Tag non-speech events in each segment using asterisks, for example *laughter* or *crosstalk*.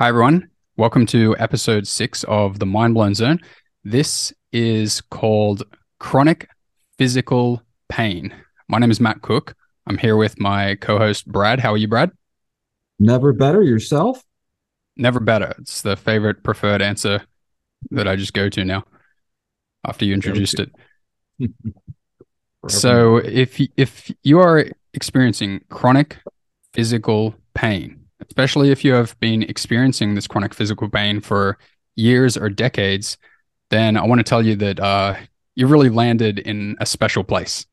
Hi, everyone. Welcome to episode six of the Mind Blown Zone. This is called Chronic Physical Pain. My name is Matt Cook. I'm here with my co host, Brad. How are you, Brad? Never better yourself? Never better. It's the favorite preferred answer that I just go to now after you introduced it. *laughs* so, if, if you are experiencing chronic physical pain, especially if you have been experiencing this chronic physical pain for years or decades, then I want to tell you that uh, you really landed in a special place.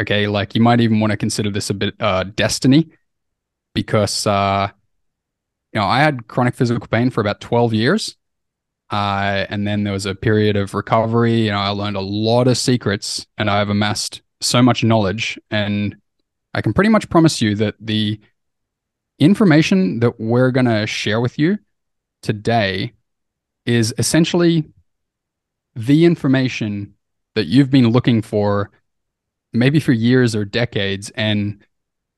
Okay, like you might even want to consider this a bit uh, destiny, because uh, you know I had chronic physical pain for about twelve years, uh, and then there was a period of recovery. You know, I learned a lot of secrets, and I've amassed so much knowledge, and I can pretty much promise you that the information that we're going to share with you today is essentially the information that you've been looking for maybe for years or decades. And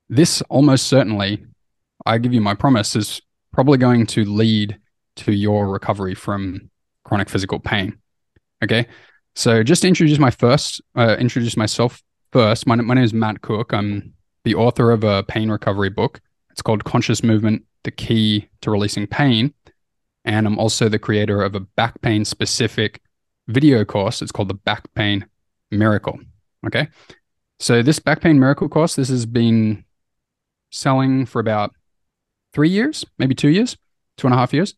this almost certainly i give you my promise is probably going to lead to your recovery from chronic physical pain. Okay? So just introduce my first uh, introduce myself first. My, my name is matt cook. I'm the author of a pain recovery book it's called Conscious Movement The Key to Releasing Pain. And I'm also the creator of a back pain specific video course. It's called the Back Pain Miracle. Okay. So, this Back Pain Miracle course, this has been selling for about three years, maybe two years, two and a half years.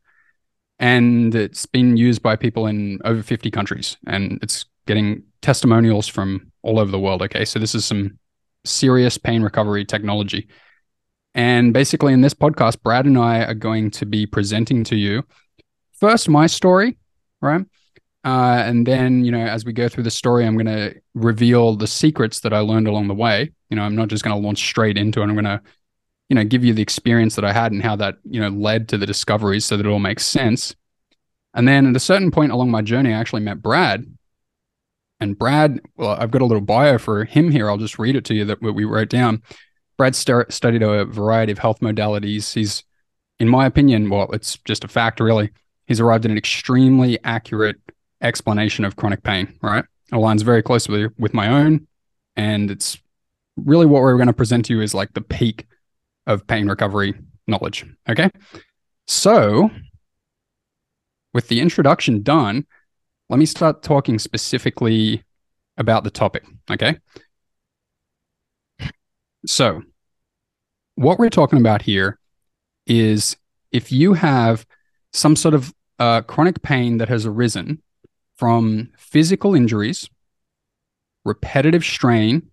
And it's been used by people in over 50 countries and it's getting testimonials from all over the world. Okay. So, this is some serious pain recovery technology. And basically, in this podcast, Brad and I are going to be presenting to you first my story, right? Uh, and then, you know, as we go through the story, I'm going to reveal the secrets that I learned along the way. You know, I'm not just going to launch straight into it. I'm going to, you know, give you the experience that I had and how that, you know, led to the discoveries so that it all makes sense. And then at a certain point along my journey, I actually met Brad. And Brad, well, I've got a little bio for him here. I'll just read it to you that we wrote down. Brad st- studied a variety of health modalities. He's, in my opinion, well, it's just a fact, really. He's arrived at an extremely accurate explanation of chronic pain, right? It aligns very closely with my own. And it's really what we're going to present to you is like the peak of pain recovery knowledge. Okay. So, with the introduction done, let me start talking specifically about the topic. Okay. So, what we're talking about here is if you have some sort of uh, chronic pain that has arisen from physical injuries, repetitive strain,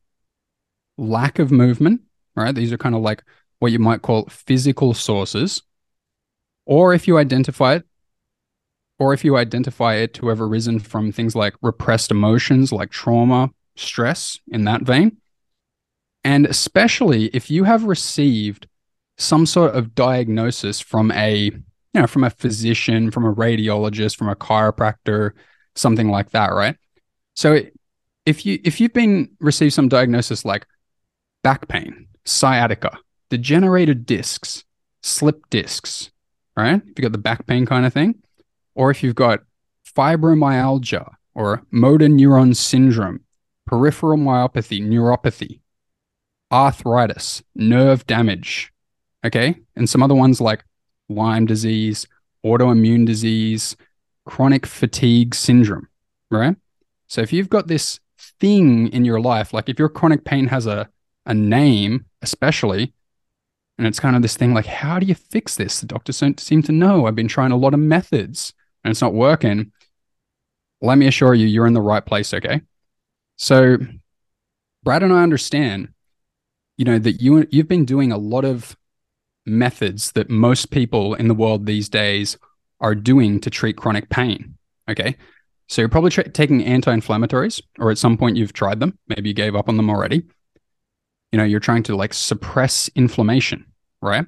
lack of movement, right? These are kind of like what you might call physical sources. Or if you identify it, or if you identify it to have arisen from things like repressed emotions like trauma, stress in that vein, and especially if you have received some sort of diagnosis from a, you know, from a physician, from a radiologist, from a chiropractor, something like that, right? So if you if you've been received some diagnosis like back pain, sciatica, degenerated discs, slip discs, right? If you've got the back pain kind of thing, or if you've got fibromyalgia or motor neuron syndrome, peripheral myopathy, neuropathy, arthritis, nerve damage, okay? And some other ones like Lyme disease, autoimmune disease, chronic fatigue syndrome, right? So if you've got this thing in your life, like if your chronic pain has a, a name, especially, and it's kind of this thing like, how do you fix this? The doctors don't seem to know. I've been trying a lot of methods and it's not working. Let me assure you, you're in the right place, okay? So, Brad and I understand you know that you you've been doing a lot of methods that most people in the world these days are doing to treat chronic pain. Okay. So you're probably tra- taking anti-inflammatories or at some point you've tried them, maybe you gave up on them already. You know, you're trying to like suppress inflammation, right?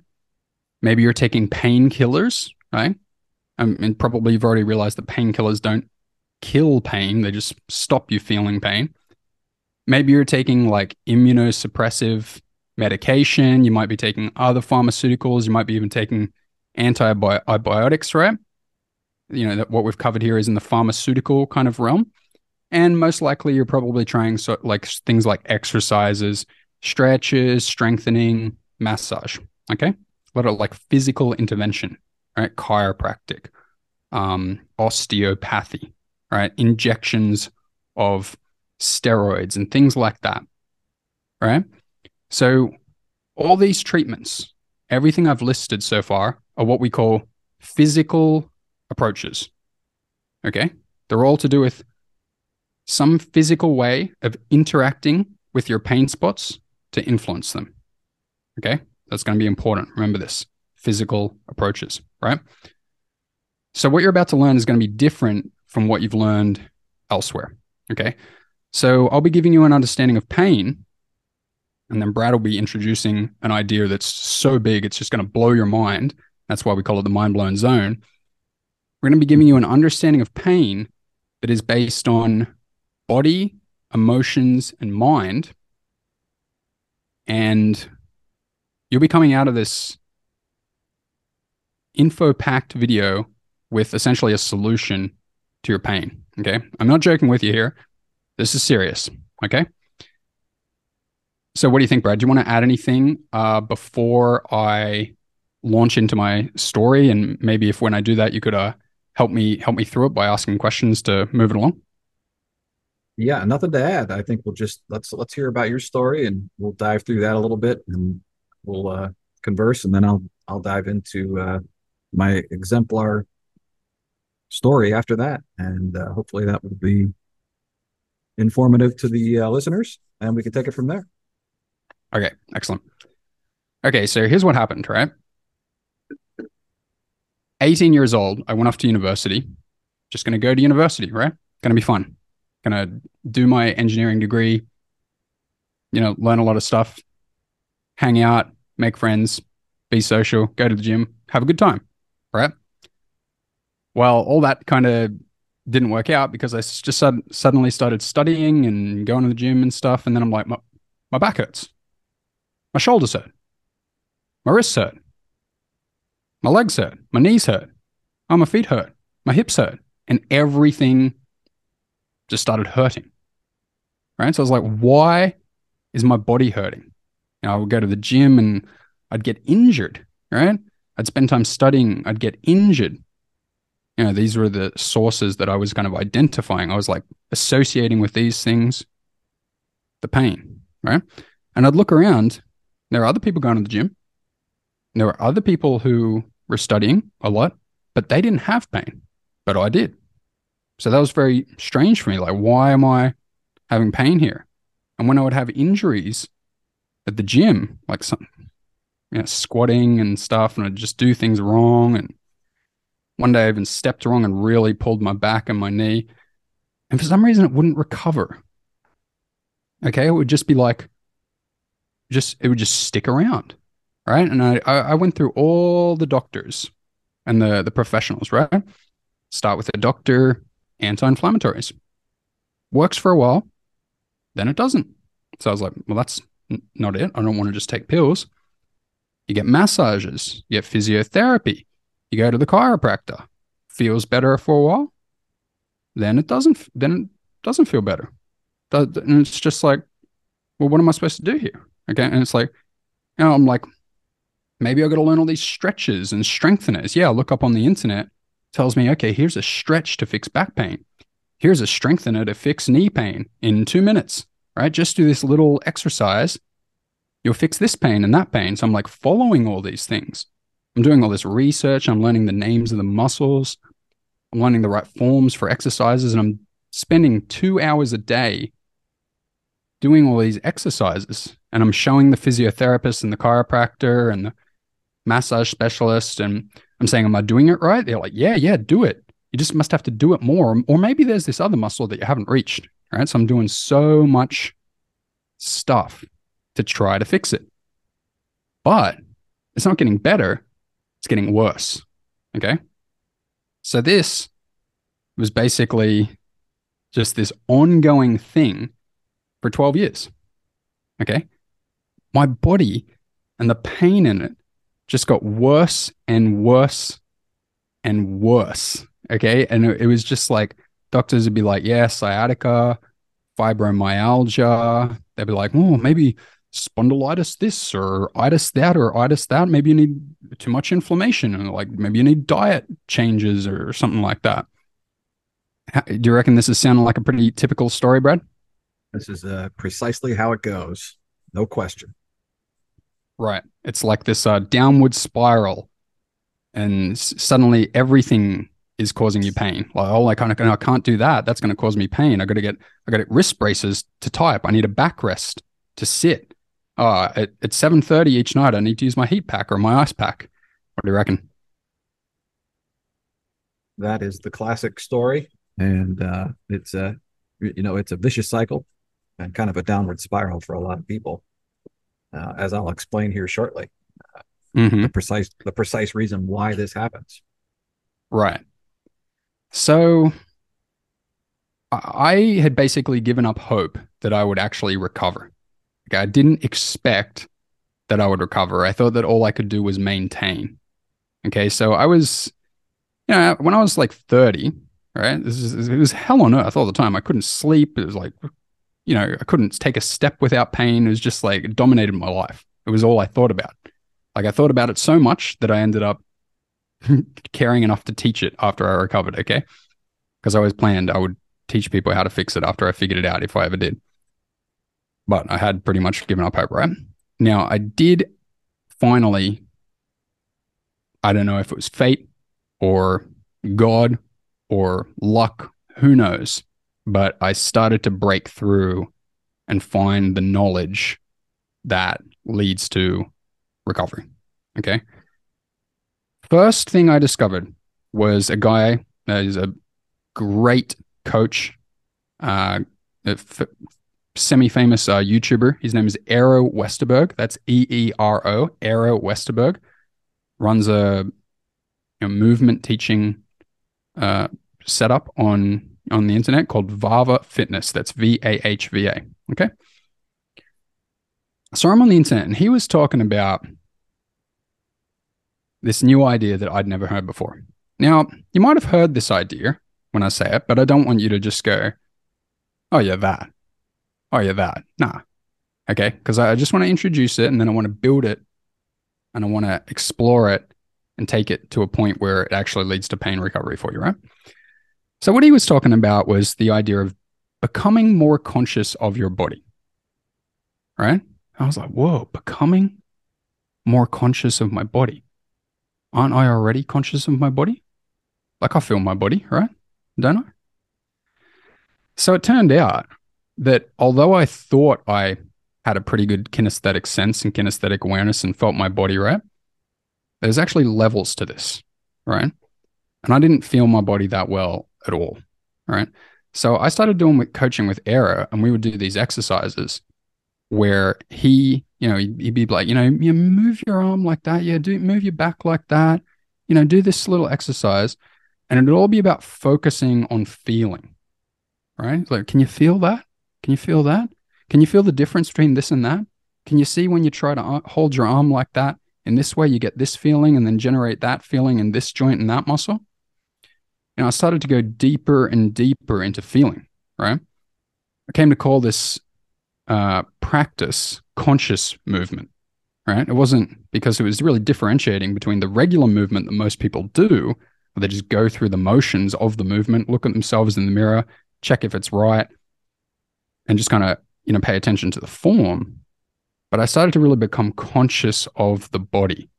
Maybe you're taking painkillers, right? Um, and probably you've already realized that painkillers don't kill pain, they just stop you feeling pain. Maybe you're taking like immunosuppressive medication. You might be taking other pharmaceuticals. You might be even taking antibiotics, right? You know, that what we've covered here is in the pharmaceutical kind of realm. And most likely you're probably trying so like things like exercises, stretches, strengthening, massage. Okay. A lot of like physical intervention, right? Chiropractic, um, osteopathy, right? Injections of steroids and things like that. Right. So all these treatments, everything I've listed so far are what we call physical approaches. Okay. They're all to do with some physical way of interacting with your pain spots to influence them. Okay. That's going to be important. Remember this physical approaches, right? So, what you're about to learn is going to be different from what you've learned elsewhere. Okay. So, I'll be giving you an understanding of pain, and then Brad will be introducing an idea that's so big, it's just going to blow your mind. That's why we call it the mind blown zone. We're going to be giving you an understanding of pain that is based on body, emotions, and mind. And you'll be coming out of this info packed video with essentially a solution to your pain. Okay. I'm not joking with you here. This is serious. Okay. So, what do you think, Brad? Do you want to add anything uh, before I launch into my story? And maybe if when I do that, you could uh, help me help me through it by asking questions to move it along. Yeah, nothing to add. I think we'll just let's let's hear about your story and we'll dive through that a little bit and we'll uh, converse and then I'll I'll dive into uh, my exemplar story after that and uh, hopefully that will be informative to the uh, listeners and we can take it from there. Okay, excellent. Okay, so here's what happened, right? 18 years old, I went off to university. Just going to go to university, right? Going to be fun gonna do my engineering degree, you know, learn a lot of stuff, hang out, make friends, be social, go to the gym, have a good time, right? Well, all that kind of didn't work out because I just sud- suddenly started studying and going to the gym and stuff, and then I'm like, my, my back hurts, my shoulders hurt, my wrists hurt, my legs hurt, my knees hurt, oh, my feet hurt, my hips hurt, and everything just started hurting. Right. So I was like, why is my body hurting? Know, I would go to the gym and I'd get injured. Right. I'd spend time studying, I'd get injured. You know, these were the sources that I was kind of identifying. I was like associating with these things the pain. Right. And I'd look around. There are other people going to the gym. There were other people who were studying a lot, but they didn't have pain, but I did. So that was very strange for me. Like, why am I having pain here? And when I would have injuries at the gym, like some, you know, squatting and stuff, and I'd just do things wrong. And one day I even stepped wrong and really pulled my back and my knee. And for some reason, it wouldn't recover. Okay. It would just be like, just, it would just stick around. Right. And I, I went through all the doctors and the, the professionals, right? Start with a doctor, anti-inflammatories. Works for a while, then it doesn't. So I was like, well, that's not it. I don't want to just take pills. You get massages, you get physiotherapy, you go to the chiropractor, feels better for a while, then it doesn't. Then it doesn't feel better. And it's just like, well, what am I supposed to do here? Okay, and it's like, you know, I'm like, maybe I got to learn all these stretches and strengtheners. Yeah, I'll look up on the internet tells me, okay, here's a stretch to fix back pain. Here's a strengthener to fix knee pain in two minutes, right? Just do this little exercise. You'll fix this pain and that pain. So I'm like following all these things. I'm doing all this research. I'm learning the names of the muscles. I'm learning the right forms for exercises. And I'm spending two hours a day doing all these exercises. And I'm showing the physiotherapist and the chiropractor and the massage specialist and I'm saying, Am I doing it right? They're like, Yeah, yeah, do it. You just must have to do it more. Or maybe there's this other muscle that you haven't reached. Right. So I'm doing so much stuff to try to fix it. But it's not getting better, it's getting worse. Okay. So this was basically just this ongoing thing for 12 years. Okay. My body and the pain in it just got worse and worse and worse. Okay. And it, was just like doctors would be like, yeah, sciatica, fibromyalgia. They'd be like, oh, maybe spondylitis this or itis that or itis that. Maybe you need too much inflammation and like maybe you need diet changes or something like that. How, do you reckon this is sounding like a pretty typical story, Brad? This is uh, precisely how it goes. No question. Right. It's like this uh, downward spiral, and s- suddenly everything is causing you pain. Like, oh, I can't, I can't do that. That's going to cause me pain. I got to get, I got to get wrist braces to type. I need a backrest to sit. Uh, at, at seven thirty each night, I need to use my heat pack or my ice pack. What do you reckon? That is the classic story, and uh, it's a, you know, it's a vicious cycle, and kind of a downward spiral for a lot of people, uh, as I'll explain here shortly. Mm-hmm. The precise, the precise reason why this happens. Right. So I had basically given up hope that I would actually recover. I didn't expect that I would recover. I thought that all I could do was maintain. Okay, so I was, you know, when I was like 30, right? This is it was hell on earth all the time. I couldn't sleep. It was like, you know, I couldn't take a step without pain. It was just like it dominated my life. It was all I thought about. Like I thought about it so much that I ended up *laughs* caring enough to teach it after I recovered. Okay, because I always planned I would teach people how to fix it after I figured it out if I ever did. But I had pretty much given up hope, right? Now, I did finally, I don't know if it was fate or God or luck, who knows, but I started to break through and find the knowledge that leads to recovery. Okay. First thing I discovered was a guy that is a great coach, uh, semi-famous uh, YouTuber. His name is Eero Westerberg. That's E E R O. Eero Westerberg runs a you know, movement teaching uh, setup on on the internet called Vahva Fitness. That's V A H V A. Okay. So I'm on the internet, and he was talking about this new idea that I'd never heard before. Now, you might have heard this idea when I say it, but I don't want you to just go, "Oh yeah, that." Oh yeah that. Nah. Okay because i just want to introduce it and then i want to build it and i want to explore it and take it to a point where it actually leads to pain recovery for you right? So what he was talking about was the idea of becoming more conscious of your body right? I was like whoa becoming more conscious of my body? Aren't i already conscious of my body? Like i feel my body right? Don't i? So it turned out that although I thought I had a pretty good kinesthetic sense and kinesthetic awareness and felt my body right, there's actually levels to this, right? And I didn't feel my body that well at all, right? So I started doing with coaching with Eero, and we would do these exercises where he, you know, he'd, he'd be like, you know, you move your arm like that, yeah, do move your back like that, you know, do this little exercise, and it'd all be about focusing on feeling, right? Like, can you feel that? Can you feel that? Can you feel the difference between this and that? Can you see when you try to uh, hold your arm like that? In this way, you get this feeling and then generate that feeling in this joint and that muscle. And I started to go deeper and deeper into feeling, right? I came to call this uh, practice conscious movement, right? It wasn't because it was really differentiating between the regular movement that most people do, where they just go through the motions of the movement, look at themselves in the mirror, check if it's right, and just kind of you know pay attention to the form but i started to really become conscious of the body.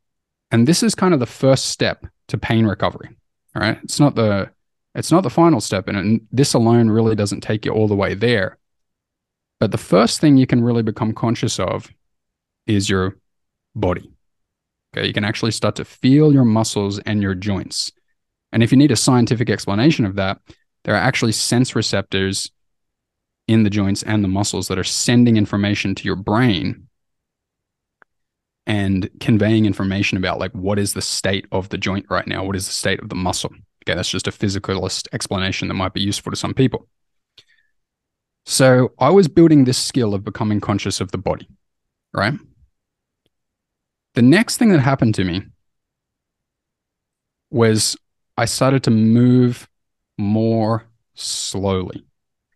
And this is kind of the first step to pain recovery all right? It's not the it's not the final step and this alone really doesn't take you all the way there. But the first thing you can really become conscious of is your body okay? You can actually start to feel your muscles and your joints. And if you need a scientific explanation of that there are actually sense receptors in the joints and the muscles that are sending information to your brain and conveying information about like what is the state of the joint right now? What is the state of the muscle? Okay that's just a physicalist explanation that might be useful to some people. So i was building this skill of becoming conscious of the body right? The next thing that happened to me was I started to move more slowly.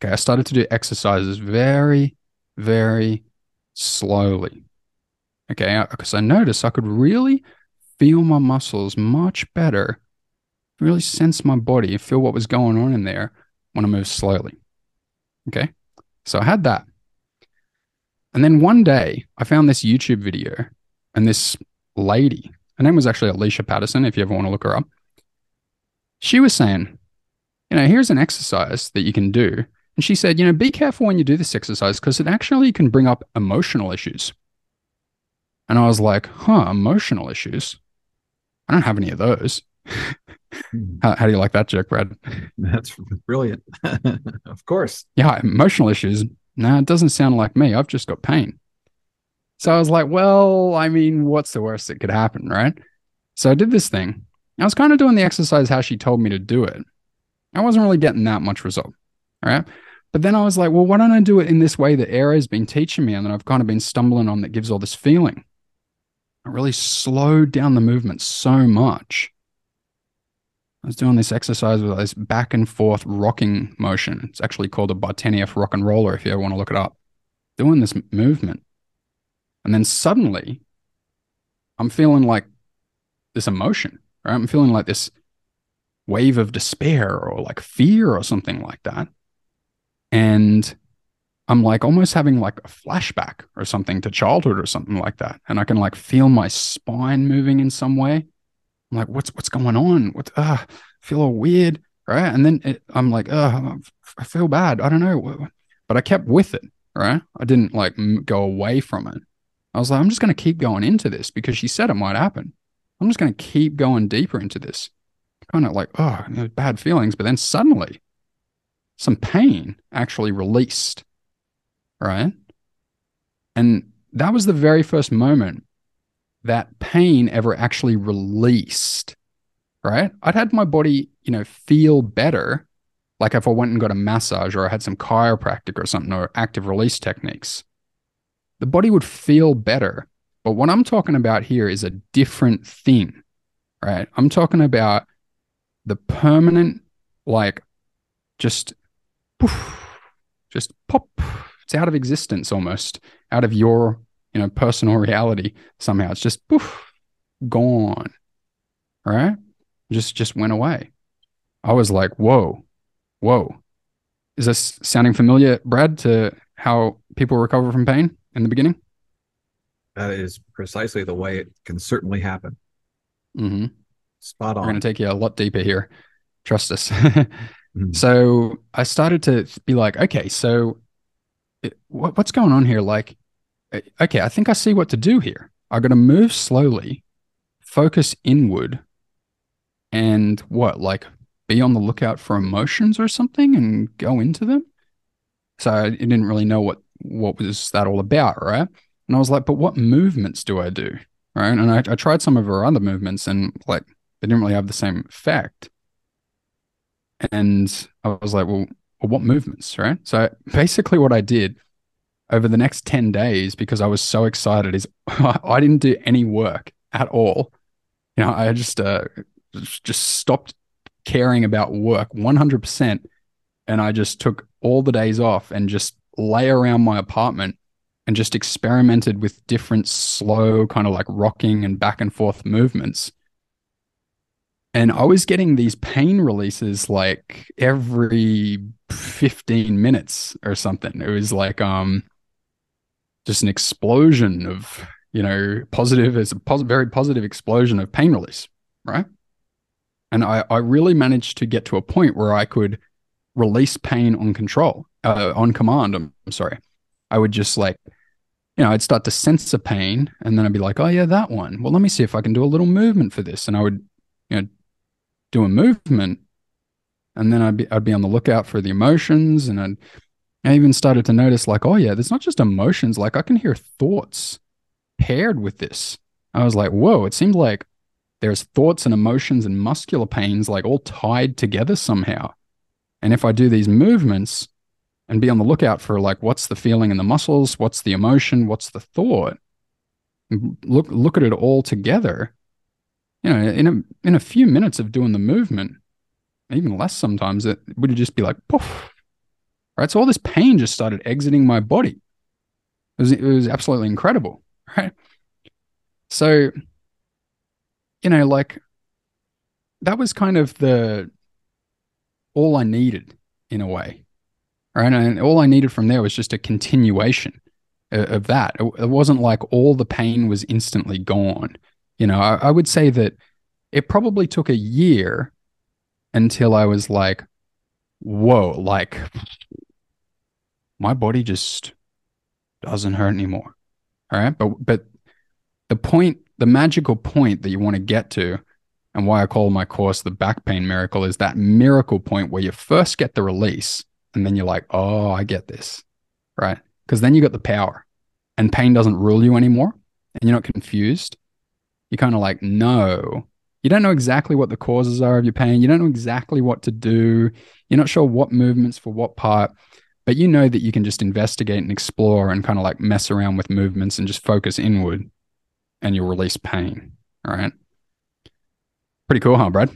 Okay. I started to do exercises very, very slowly. Okay. Because I noticed I could really feel my muscles much better, really sense my body, feel what was going on in there when I moved slowly. Okay. So I had that. And then one day I found this YouTube video and this lady, her name was actually Alicia Patterson, if you ever want to look her up. She was saying, you know, here's an exercise that you can do. And she said, you know, be careful when you do this exercise because it actually can bring up emotional issues. And I was like, huh, emotional issues? I don't have any of those. Hmm. how, how, do you like that joke, Brad? That's brilliant. *laughs* of course. Yeah, emotional issues. No, it doesn't sound like me. I've just got pain. So I was like, well, I mean, what's the worst that could happen, right? So I did this thing. I was kind of doing the exercise how she told me to do it. I wasn't really getting that much result. All right. But then I was like, well, why don't I do it in this way that Eero's been teaching me and that I've kind of been stumbling on that gives all this feeling? I really slowed down the movement so much. I was doing this exercise with this back and forth rocking motion. It's actually called a Bartenieff rock and roller if you ever want to look it up. Doing this movement. And then suddenly I'm feeling like this emotion, right? I'm feeling like this wave of despair or like fear or something like that. And I'm like almost having like a flashback or something to childhood or something like that. And I can like feel my spine moving in some way. I'm like, what's what's going on? What? Uh, feel all weird, right? And then it, I'm like, uh, I feel bad. I don't know, but I kept with it, right? I didn't like go away from it. I was like, I'm just going to keep going into this because she said it might happen. I'm just going to keep going deeper into this. Kind of like, oh, bad feelings. But then suddenly, some pain actually released, right? And that was the very first moment that pain ever actually released, right? I'd had my body, you know, feel better. Like if I went and got a massage or I had some chiropractic or something or active release techniques the body would feel better. But what I'm talking about here is a different thing, right? I'm talking about the permanent, like just poof, just pop. It's out of existence almost, out of your, you know, personal *laughs* reality somehow. It's just poof, gone. Right? Just just went away. I was like, whoa, whoa. Is this sounding familiar, Brad, to how people recover from pain? in the beginning? That is precisely the way it can certainly happen. Mm-hmm. Spot on. We're going to take you a lot deeper here. Trust us. *laughs* mm-hmm. So I started to be like, okay, so it, what, what's going on here? Like, okay, I think I see what to do here. I'm going to move slowly, focus inward, and what, like, be on the lookout for emotions or something and go into them. So I didn't really know what what was that all about, right? And I was like, but what movements do I do? Right. And I, I tried some of her other movements and like they didn't really have the same effect. And I was like, well, what movements? Right. So basically, what I did over the next 10 days, because I was so excited, is *laughs* I didn't do any work at all. You know, I just, uh, just stopped caring about work 100%. And I just took all the days off and just lay around my apartment and just experimented with different slow, kind of like rocking and back and forth movements. And I was getting these pain releases like every 15 minutes or something. It was like um just an explosion of, you know, positive, it's a pos- very positive explosion of pain release, right? And I, I really managed to get to a point where I could release pain on control uh, on command. I'm, I'm sorry. I would just like, you know, I'd start to sense a pain and then I'd be like, oh, yeah, that one. Well, let me see if I can do a little movement for this. And I would, you know, do a movement and then I'd be, I'd be on the lookout for the emotions and I'd, I even started to notice like, oh, yeah, there's not just emotions. Like I can hear thoughts paired with this. I was like, whoa, it seems like there's thoughts and emotions and muscular pains like all tied together somehow. And if I do these movements, and be on the lookout for like what's the feeling in the muscles, what's the emotion, what's the thought. look look at it all together, you know, in a in a few minutes of doing the movement, even less sometimes, it would just be like poof. Right. So all this pain just started exiting my body. It was it was absolutely incredible. *laughs* Right. So, you know, like that was kind of the all I needed in a way. Right. And all I needed from there was just a continuation of that. It wasn't like all the pain was instantly gone. You know, I, I would say that it probably took a year until I was like, whoa, like my body just doesn't hurt anymore. All right. But, but the point, the magical point that you want to get to, and why I call my course the back pain miracle is that miracle point where you first get the release and then you're like, oh, I get this. Right. Because then you got the power and pain doesn't rule you anymore and you're not confused. You're kind of like, no, you don't know exactly what the causes are of your pain. You don't know exactly what to do. You're not sure what movements for what part, but you know that you can just investigate and explore and kind of like mess around with movements and just focus inward and you'll release pain. All right. Pretty cool, huh, Brad?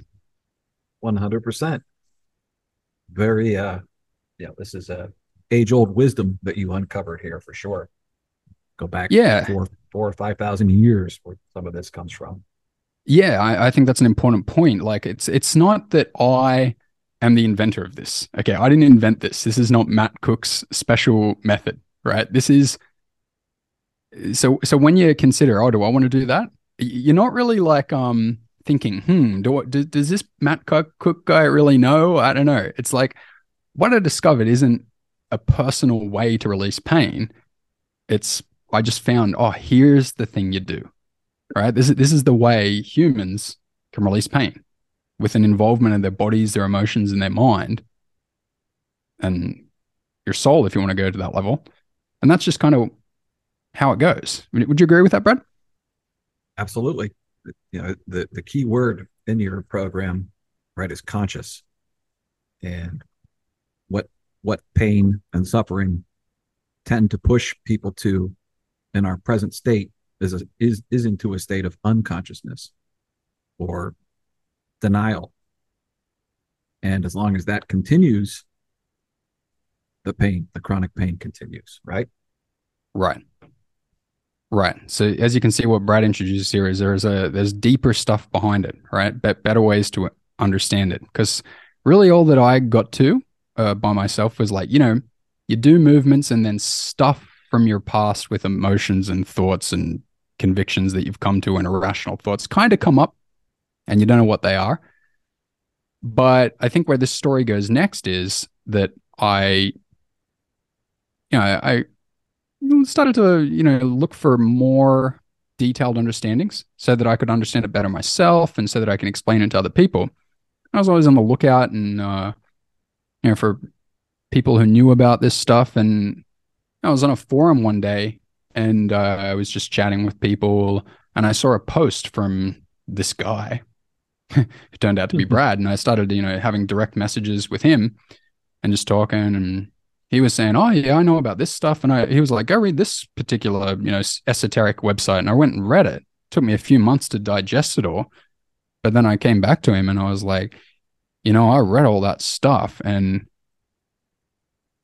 100%. Very, uh, yeah, this is a age old wisdom that you uncovered here for sure. Go back yeah. four, four or 5,000 years where some of this comes from. Yeah, I, I think that's an important point. Like it's it's not that I am the inventor of this. Okay, I didn't invent this. This is not Matt Cook's special method, right? This is so so when you consider, oh, do I want to do that? You're not really like um thinking, hmm, do, do does this Matt Cook, Cook guy really know? I don't know. It's like what I discovered isn't a personal way to release pain. It's I just found, oh, here's the thing you do right? This is this is the way humans can release pain with an involvement of their bodies, their emotions, and their mind, and your soul, if you want to go to that level. And that's just kind of how it goes. Would you agree with that, Brad? Absolutely. You know, the the key word in your program, right, is conscious, and what what pain and suffering tend to push people to in our present state is a, is is into a state of unconsciousness or denial. And as long as that continues the pain the chronic pain continues right? Right. Right. So as you can see what brad introduced here is there's a there's deeper stuff behind it right? Be- better ways to understand it. Because really all that i got to uh, by myself was like you know you do movements and then stuff from your past with emotions and thoughts and convictions that you've come to and irrational thoughts kind of come up and you don't know what they are. But I think where this story goes next is that I, you know, I started to, you know, look for more detailed understandings so that I could understand it better myself and so that I can explain it to other people. I was always on the lookout and, uh, you know, for people who knew about this stuff. And I was on a forum one day and uh, I was just chatting with people, and I saw a post from this guy *laughs* who turned out to be Brad, and I started, you know, having direct messages with him and just talking, and he was saying, "Oh yeah, I know about this stuff," and I he was like, "Go read this particular, you know, esoteric website," and I went and read it. it took me a few months to digest it all, but then I came back to him and I was like, you know, I read all that stuff and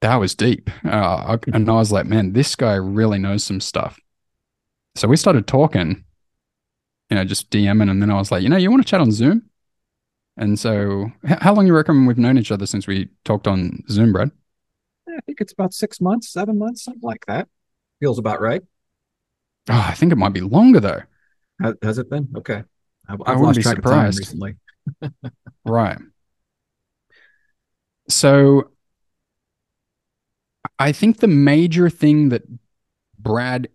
that was deep. Uh, and I was like, man, this guy really knows some stuff. So we started talking, you know, just DMing. And then I was like, you know, you want to chat on Zoom? And so, how long you reckon we've known each other since we talked on Zoom, Brad? I think it's about six months, seven months, something like that. Feels about right. Oh, I think it might be longer though. Has it been? Okay. I've, I've I lost track surprised. recently. *laughs* right. So I think the major thing that Brad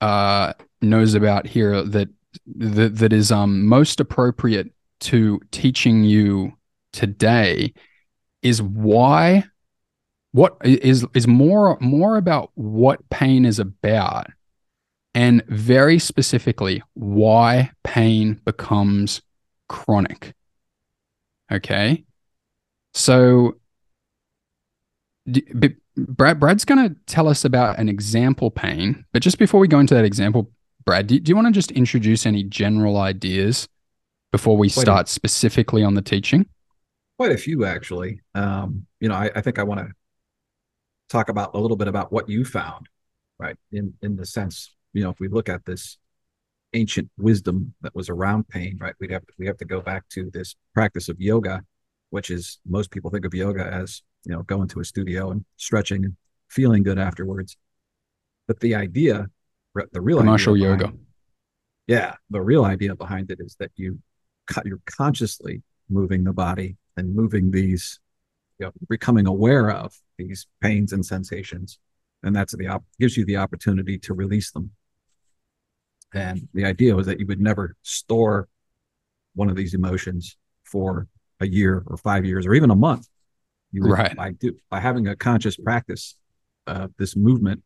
uh, knows about here that that, that is um, most appropriate to teaching you today is why what is is more more about what pain is about and very specifically why pain becomes chronic. Okay? So Brad, Brad's going to tell us about an example pain, but just before we go into that example Brad, do, do you want to just introduce any general ideas before we Quite a- start specifically on the teaching? Quite a few, actually. Um, you know, I, I think I want to talk about a little bit about what you found, right? In in the sense, you know, if we look at this ancient wisdom that was around pain, right? We'd have we have to go back to this practice of yoga, which is most people think of yoga as you know going to a studio and stretching and feeling good afterwards. But the idea, the real martial yoga. yeah, the real idea behind it is that you you're consciously moving the body and moving these, you know, becoming aware of these pains and sensations, and that's the op- gives you the opportunity to release them. And the idea was that you would never store one of these emotions for a year or five years or even a month. Right. By do by having a conscious practice of this movement,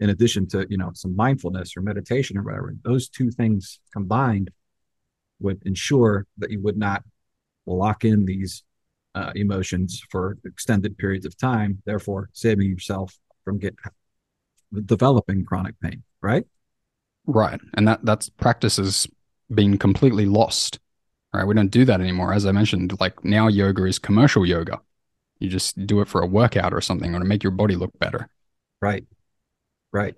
in addition to you know some mindfulness or meditation or whatever, those two things combined would ensure that you would not lock in these uh, emotions for extended periods of time, therefore saving yourself from get developing chronic pain. Right? Right. And that that's practices been completely lost. Right. We don't do that anymore. As I mentioned, like now yoga is commercial yoga. You just do it for a workout or something or to make your body look better. Right. Right.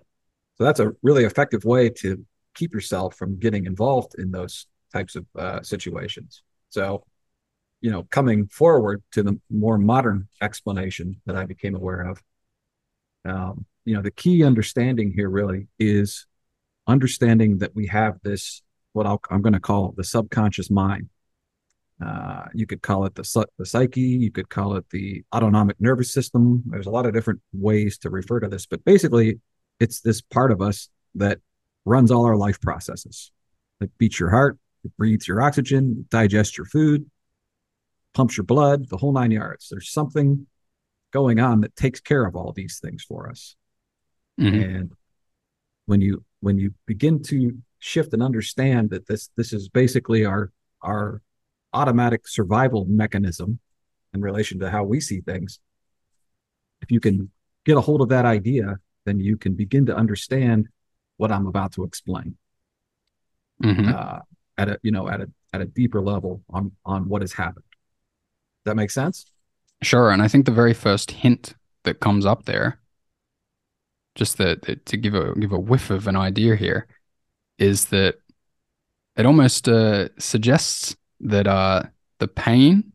So that's a really effective way to keep yourself from getting involved in those types of uh, situations. So, you know, coming forward to the more modern explanation that I became aware of, um, you know, the key understanding here really is understanding that we have this, what I'll, I'm going to call the subconscious mind. Uh, you could call it the, the psyche, you could call it the autonomic nervous system. There's a lot of different ways to refer to this, but basically, it's this part of us that runs all our life processes. It beats your heart, it breathes your oxygen, digests your food, pumps your blood, the whole nine yards. There's something going on that takes care of all these things for us. Mhm. And when you when you begin to shift and understand that this this is basically our our automatic survival mechanism in relation to how we see things, if you can get a hold of that idea, then you can begin to understand what I'm about to explain Mhm. uh, at a you know at a at a deeper level on on what has happened. Does that make sense? Sure. And I think the very first hint that comes up there, just that that- to give a give a whiff of an idea here, is that it almost uh, suggests that uh, the pain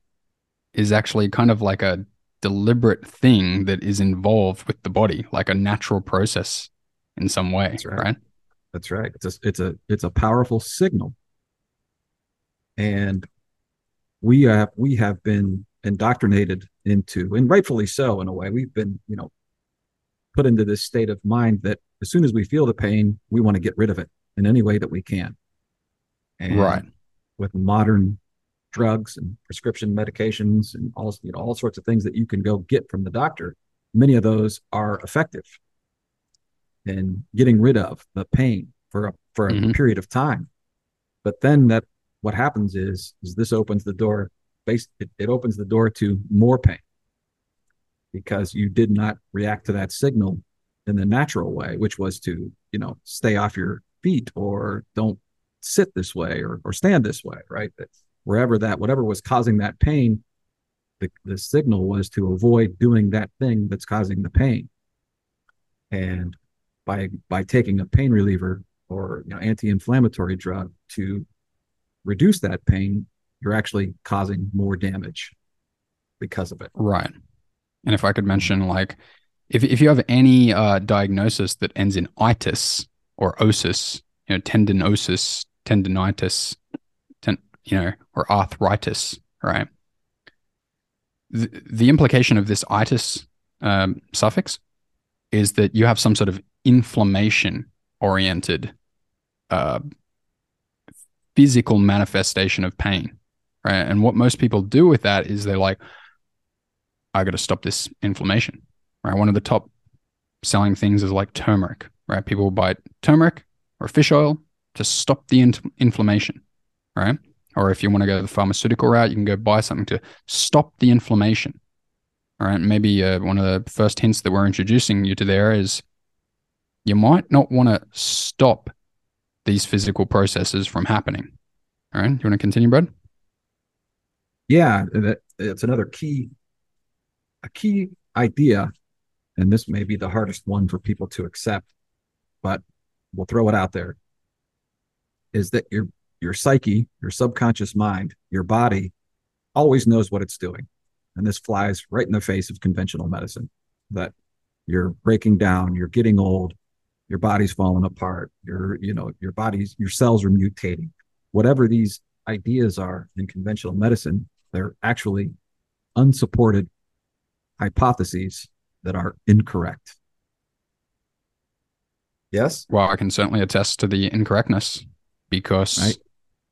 is actually kind of like a deliberate thing that is involved with the body, like a natural process in some way, That's right. right? That's right. It's a it's a it's a powerful signal. And we have we have been indoctrinated into, and rightfully so in a way, we've been, you know, put into this state of mind that as soon as we feel the pain, we want to get rid of it in any way that we can. And Right. With modern drugs and prescription medications and all you know all sorts of things that you can go get from the doctor, many of those are effective in getting rid of the pain for a for a Mhm. period of time. But then that what happens is is this opens the door base it, it opens the door to more pain because you did not react to that signal in the natural way, which was to, you know, stay off your feet or don't sit this way or, or stand this way, right? That wherever that, whatever was causing that pain, the, the signal was to avoid doing that thing that's causing the pain. And by by taking a pain reliever or you know anti-inflammatory drug to reduce that pain, you're actually causing more damage because of it. Right. And if I could mention, like, if if you have any uh, diagnosis that ends in itis or osis, you know, tendinosis, tendinitis, ten, you know, or arthritis, right? The, the implication of this itis um, suffix is that you have some sort of inflammation oriented uh, physical manifestation of pain, right? And what most people do with that is they're like, I got to stop this inflammation, right? One of the top selling things is like turmeric, right? People buy turmeric or fish oil to stop the in- inflammation, right? Or if you want to go the pharmaceutical route, you can go buy something to stop the inflammation. All right. Maybe uh, one of the first hints that we're introducing you to there is you might not want to stop these physical processes from happening. All right. You want to continue, Brad? Yeah, it's another key, a key idea, and this may be the hardest one for people to accept, but we'll throw it out there. Is that your your psyche, your subconscious mind, your body always knows what it's doing. And this flies right in the face of conventional medicine that you're breaking down, you're getting old, your body's falling apart, your, you know, your body's, your cells are mutating. Whatever these ideas are in conventional medicine, they're actually unsupported hypotheses that are incorrect. Yes. Well, I can certainly attest to the incorrectness because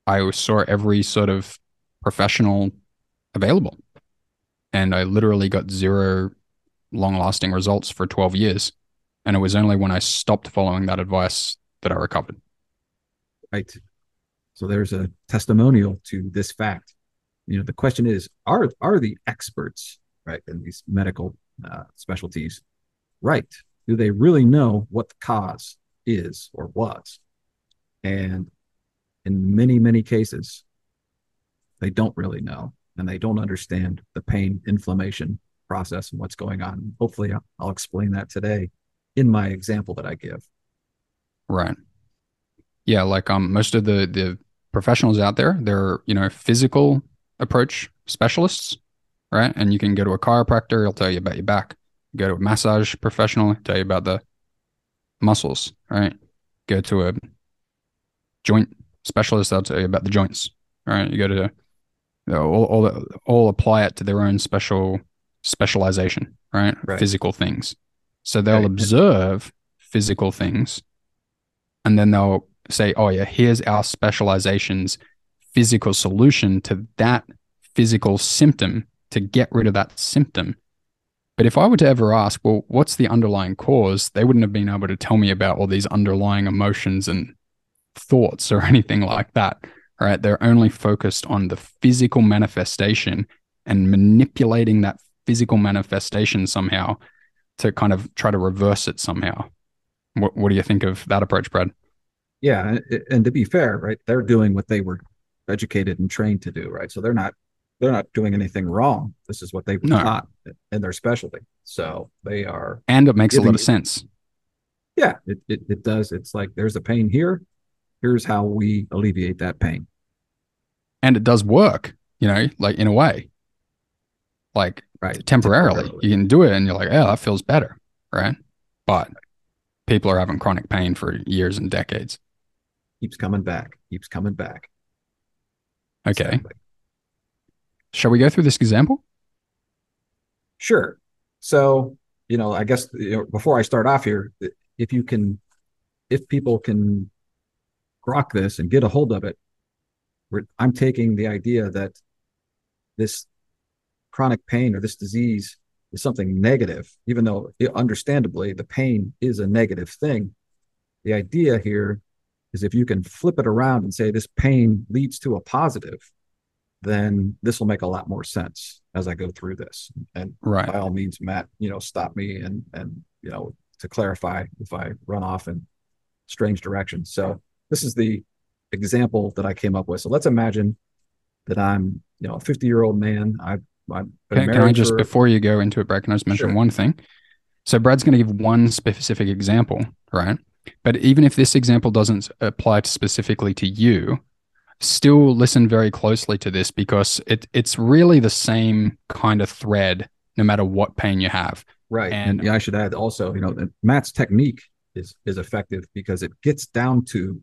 right. I saw every sort of professional available. And I literally got zero long lasting results for 12 years. And it was only when I stopped following that advice that I recovered. Right. So there's a testimonial to this fact. You know, the question is are, are the experts, right, in these medical uh, specialties right? Do they really know what the cause is or was? And in many, many cases, they don't really know and they don't understand the pain inflammation process and what's going on. Hopefully, I'll, explain that today in my example that I give. Right. Yeah, like um, most of the the professionals out there, they're you know physical approach specialists, right? And you can go to a chiropractor; he'll tell you about your back. Go to a massage professional, tell you about the muscles, right? Go to a joint specialist, they'll tell you about the joints. Right? You go to all, all, all apply it to their own special specialization, right? right. Physical things. So they'll right. observe physical things and then they'll say, oh, yeah, here's our specialization's physical solution to that physical symptom to get rid of that symptom. But if I were to ever ask, well, what's the underlying cause? They wouldn't have been able to tell me about all these underlying emotions and thoughts or *laughs* anything like that right? They're only focused on the physical manifestation and manipulating that physical manifestation somehow to kind of try to reverse it somehow. What, what do you think of that approach, Brad? Yeah, and to be fair, right, they're doing what they were educated and trained to do, right? So they're not they're not doing anything wrong. This is what they were no. taught in their specialty. So they are, and it makes a lot of sense. Yeah, it, it it does. It's like there's a pain here. Here's how we alleviate that pain and it does work, you know, like in a way, like right. temporarily. temporarily. You can do it and you're like, oh, that feels better. Right. But people are having chronic pain for years and decades. Keeps coming back, keeps coming back. Okay. Exactly. Shall we go through this example? Sure. So, you know, I guess you know, before I start off here, if you can, if people can grok this and get a hold of it, I'm taking the idea that this chronic pain or this disease is something negative, even though understandably the pain is a negative thing. The idea here is if you can flip it around and say this pain leads to a positive, then this will make a lot more sense as I go through this. And right. by all means, Matt, you know, stop me and and you know to clarify if I run off in strange directions. So this is the example that I came up with. So let's imagine that I'm, you know, a 50 year old man. I've, I've can, can, I just, for... before you go into it, Brad, can I just mention sure. one thing? So Brad's going to give one specific example, right? But even if this example doesn't apply to specifically to you, still listen very closely to this because it, it's really the same kind of thread no matter what pain you have. Right. And, and yeah, I should add also, you know, Matt's technique is is effective because it gets down to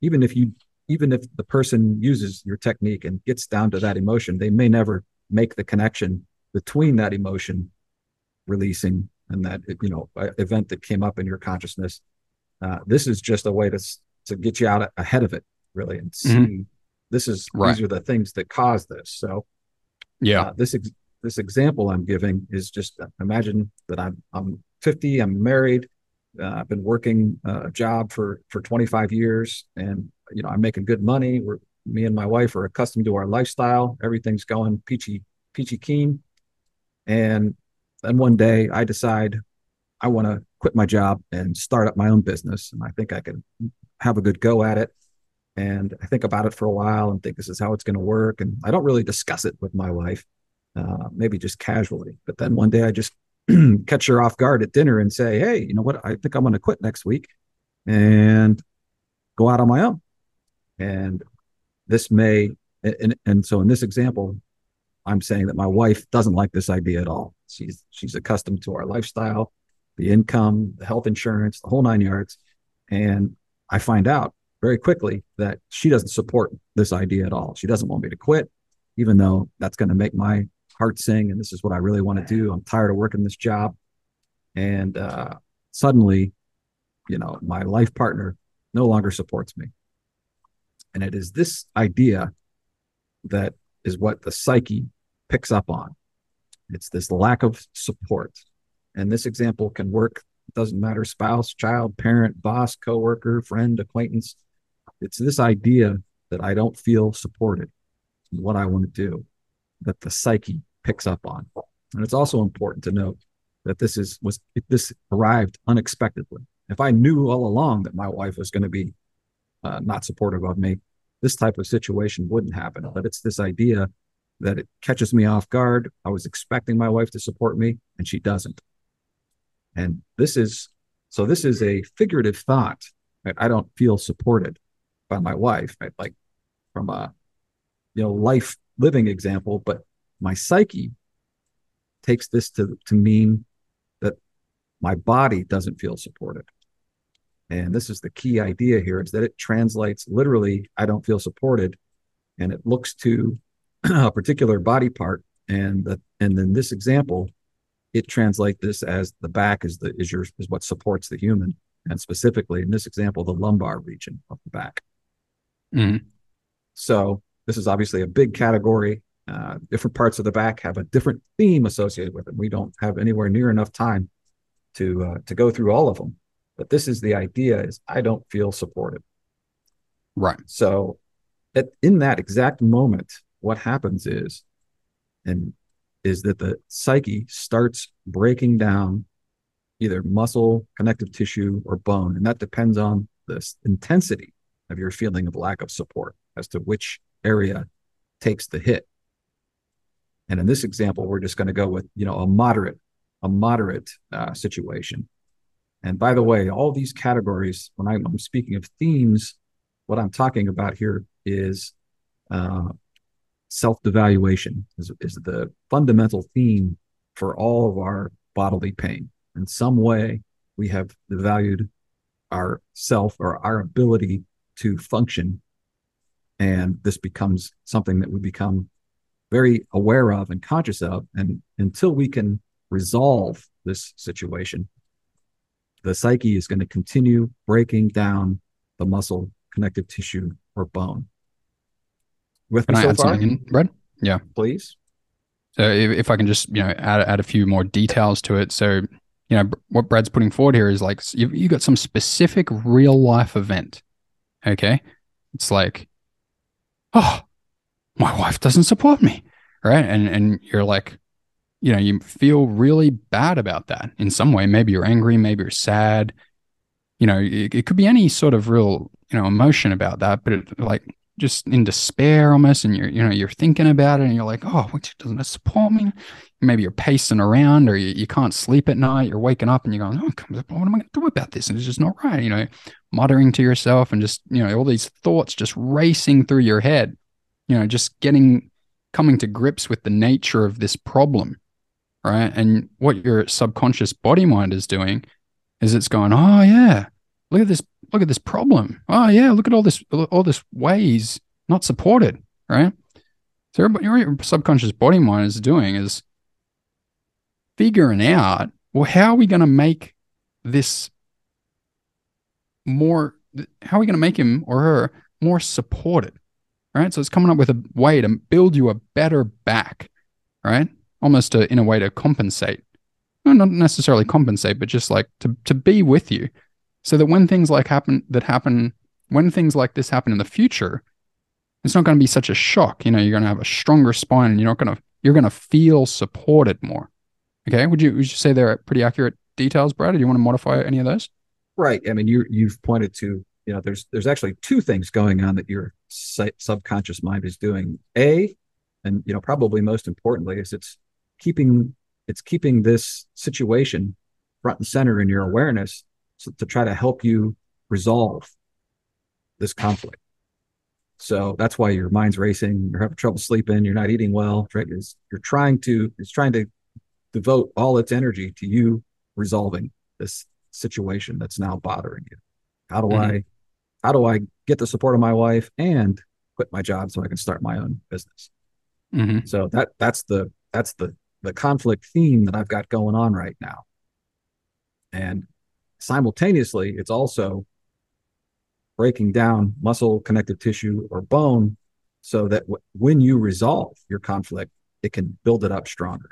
even if you even if the person uses your technique and gets down to that emotion they may never make the connection between that emotion releasing and that you know event that came up in your consciousness uh, this is just a way to to get you out ahead of it really and see mm-hmm. this is right. these are the things that cause this so yeah uh, this ex- this example i'm giving is just uh, imagine that i'm i'm 50 i'm married uh, I've been working uh, a job for for 25 years, and you know I'm making good money. We're me and my wife are accustomed to our lifestyle. Everything's going peachy peachy keen, and then one day I decide I want to quit my job and start up my own business, and I think I can have a good go at it. And I think about it for a while and think this is how it's going to work. And I don't really discuss it with my wife, uh, maybe just casually. But then one day I just *clears throat* catch her off guard at dinner and say, Hey, you know what? I think I'm going to quit next week and go out on my own. And this may, and, and so in this example, I'm saying that my wife doesn't like this idea at all. She's she's accustomed to our lifestyle, the income, the health insurance, the whole nine yards. And I find out very quickly that she doesn't support this idea at all. She doesn't want me to quit, even though that's going to make my heart sing. And this is what I really want to do. I'm tired of working this job. And uh, suddenly, you know, my life partner no longer supports me. And it is this idea that is what the psyche picks up on. It's this lack of support. And this example can work, it doesn't matter spouse, child, parent, boss, coworker, friend, acquaintance. It's this idea that I don't feel supported in what I want to do that the psyche picks up on. And it's also important to note that this is was this arrived unexpectedly. If I knew all along that my wife was going to be uh, not supportive of me, this type of situation wouldn't happen. But it's this idea that it catches me off guard. I was expecting my wife to support me, and she doesn't. And this is so. This is a figurative thought. Right? I don't feel supported by my wife, right? like from a you know life living example. But my psyche takes this to to mean that my body doesn't feel supported. And this is the key idea here: is that it translates literally. I don't feel supported, and it looks to *clears throat* a particular body part, and the, and in this example, it translates this as the back is the is your is what supports the human, and specifically in this example, the lumbar region of the back. Mm. So this is obviously a big category. Uh, different parts of the back have a different theme associated with it. We don't have anywhere near enough time to uh, to go through all of them. But this is the idea: is I don't feel supported. Right. So, at, in that exact moment, what happens is, and is that the psyche starts breaking down either muscle, connective tissue, or bone. And that depends on the intensity of your feeling of lack of support as to which area takes the hit. And in this example, we're just going to go with, you know, a moderate, a moderate uh, situation. And by the way, all these categories, when I'm, speaking of themes, what I'm talking about here is uh, self devaluation is, is the fundamental theme for all of our bodily pain. In some way, we have devalued our self or our ability to function. And this becomes something that we become very aware of and conscious of. And until we can resolve this situation, the psyche is going to continue breaking down the muscle, connective tissue, or bone. With can me I so add far? something in, Brad? Yeah, please. So if, if I can just you know add add a few more details to it, so you know what Brad's putting forward here is like you've you got some specific real life event. Okay, it's like, oh, my wife doesn't support me, right? And and you're like, you know, you feel really bad about that in some way. Maybe you're angry, maybe you're sad. You know, it, it could be any sort of real you know emotion about that, but it, like just in despair almost and you're you know you're thinking about it and you're like oh doesn't it support me. Maybe you're pacing around or you, you can't sleep at night you're waking up and you're going oh what am i going to do about this? And it's just not right you know muttering to yourself and just you know all these thoughts just racing through your head you know just getting coming to grips with the nature of this problem right? And what your subconscious body mind is doing is it's going oh yeah look at this look at this problem. Oh yeah, look at all this all this ways not supported, right? So everybody, your subconscious body mind is doing is figuring out, well, how are we going to make this more? How are we going to make him or her more supported? Right. So it's coming up with a way to build you a better back, right? Almost in a way to compensate. No, not necessarily compensate, but just like to, to be with you so that when things like happen that happen when things like this happen in the future it's not going to be such a shock. You know you're going to have a stronger spine and you're not going to you're going to feel supported more. Okay? Would you would you say they're pretty accurate details brad? Do you want to modify any of those? Right. I mean you you've pointed to you know there's there's actually two things going on that your subconscious mind is doing. A and you know probably most importantly is it's keeping it's keeping this situation front and center in your awareness so to try to help you resolve this conflict so that's why your mind's racing you're having trouble sleeping you're not eating well right is you're trying to it's trying to devote all its energy to you resolving this situation that's now bothering you how do mm-hmm. i how do I get the support of my wife and quit my job so I can start my own business? Mm-hmm. So that that's the that's the the conflict theme that I've got going on right now. And simultaneously, it's also breaking down muscle, connective tissue, or bone so that w- when you resolve your conflict, it can build it up stronger.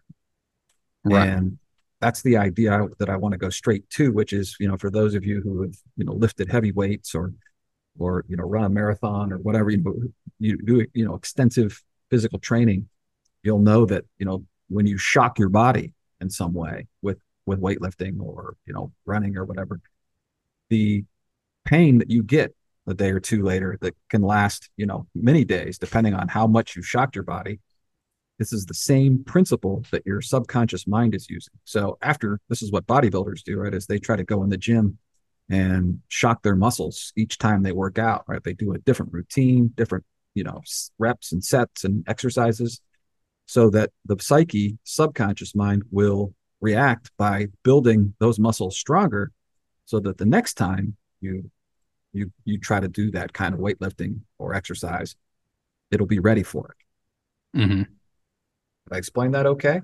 Right. And that's the idea that I want to go straight to, which is, you know, for those of you who have, you know, lifted heavy weights or or you know run a marathon or whatever you you do you know extensive physical training you'll know that you know when you shock your body in some way with with weightlifting or you know running or whatever the pain that you get a day or two later that can last you know many days depending on how much you shocked your body this is the same principle that your subconscious mind is using so after this is what bodybuilders do right is they try to go in the gym and shock their muscles each time they work out, right? They do a different routine, different, you know, reps and sets and exercises so that the psyche, subconscious mind will react by building those muscles stronger so that the next time you you you try to do that kind of weightlifting or exercise, it'll be ready for it. Mm-hmm. Did I explain that okay?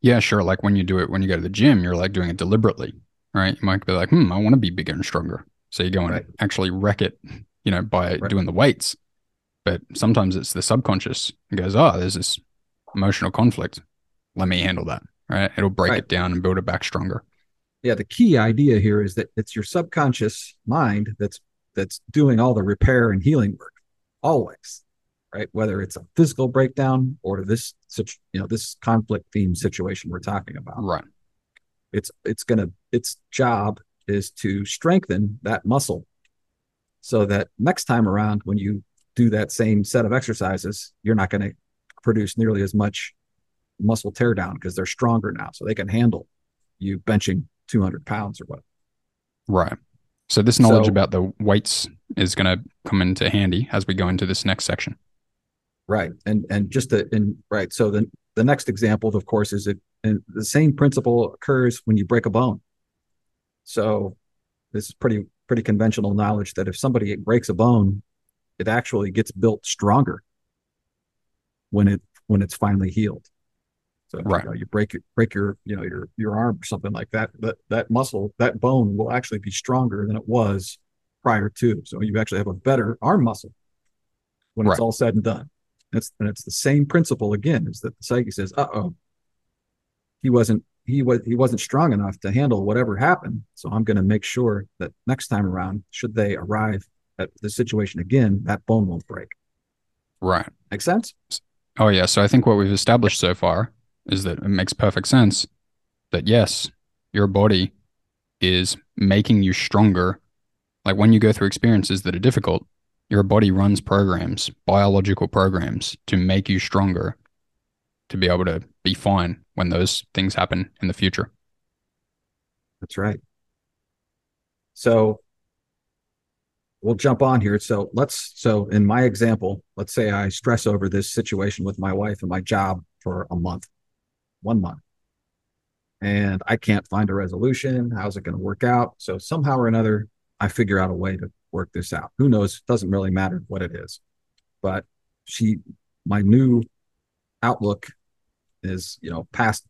Yeah, sure. Like when you do it when you go to the gym, you're like doing it deliberately right? You might be like, hmm, I want to be bigger and stronger. So you go and right. actually wreck it, you know, by right. doing the weights. But sometimes it's the subconscious it goes, oh, there's this emotional conflict. Let me handle that. Right. It'll break right. it down and build it back stronger. Yeah. The key idea here is that it's your subconscious mind that's that's doing all the repair and healing work always. Right. Whether it's a physical breakdown or this such you know, this conflict theme situation we're talking about. Right it's it's going to its job is to strengthen that muscle so that next time around when you do that same set of exercises you're not going to produce nearly as much muscle tear down because they're stronger now so they can handle you benching 200 pounds or what right so this knowledge so, about the weights is going to come into handy as we go into this next section right and and just the in right so then the next example of course is it and the same principle occurs when you break a bone. So this is pretty pretty conventional knowledge that if somebody breaks a bone, it actually gets built stronger when it when it's finally healed. So right. you, know, you break your, break your you know your your arm or something like that, that that muscle that bone will actually be stronger than it was prior to. So you actually have a better arm muscle when right. it's all said and done. That's and it's the same principle again. Is that the psyche says, "Uh oh, he wasn't he was he wasn't strong enough to handle whatever happened. So I'm going to make sure that next time around, should they arrive at the situation again, that bone won't break. Right. Make sense? Oh yeah. So I think what we've established so far is that it makes perfect sense that yes, your body is making you stronger. Like when you go through experiences that are difficult, your body runs programs, biological programs to make you stronger to be able to be fine when those things happen in the future. That's right. So we'll jump on here. So let's, so in my example, let's say I stress over this situation with my wife and my job for a month, one month, and I can't find a resolution. How's it going to work out? So somehow or another, I figure out a way to work this out. Who knows? It Doesn't really matter what it is. But she, my new outlook is you know passed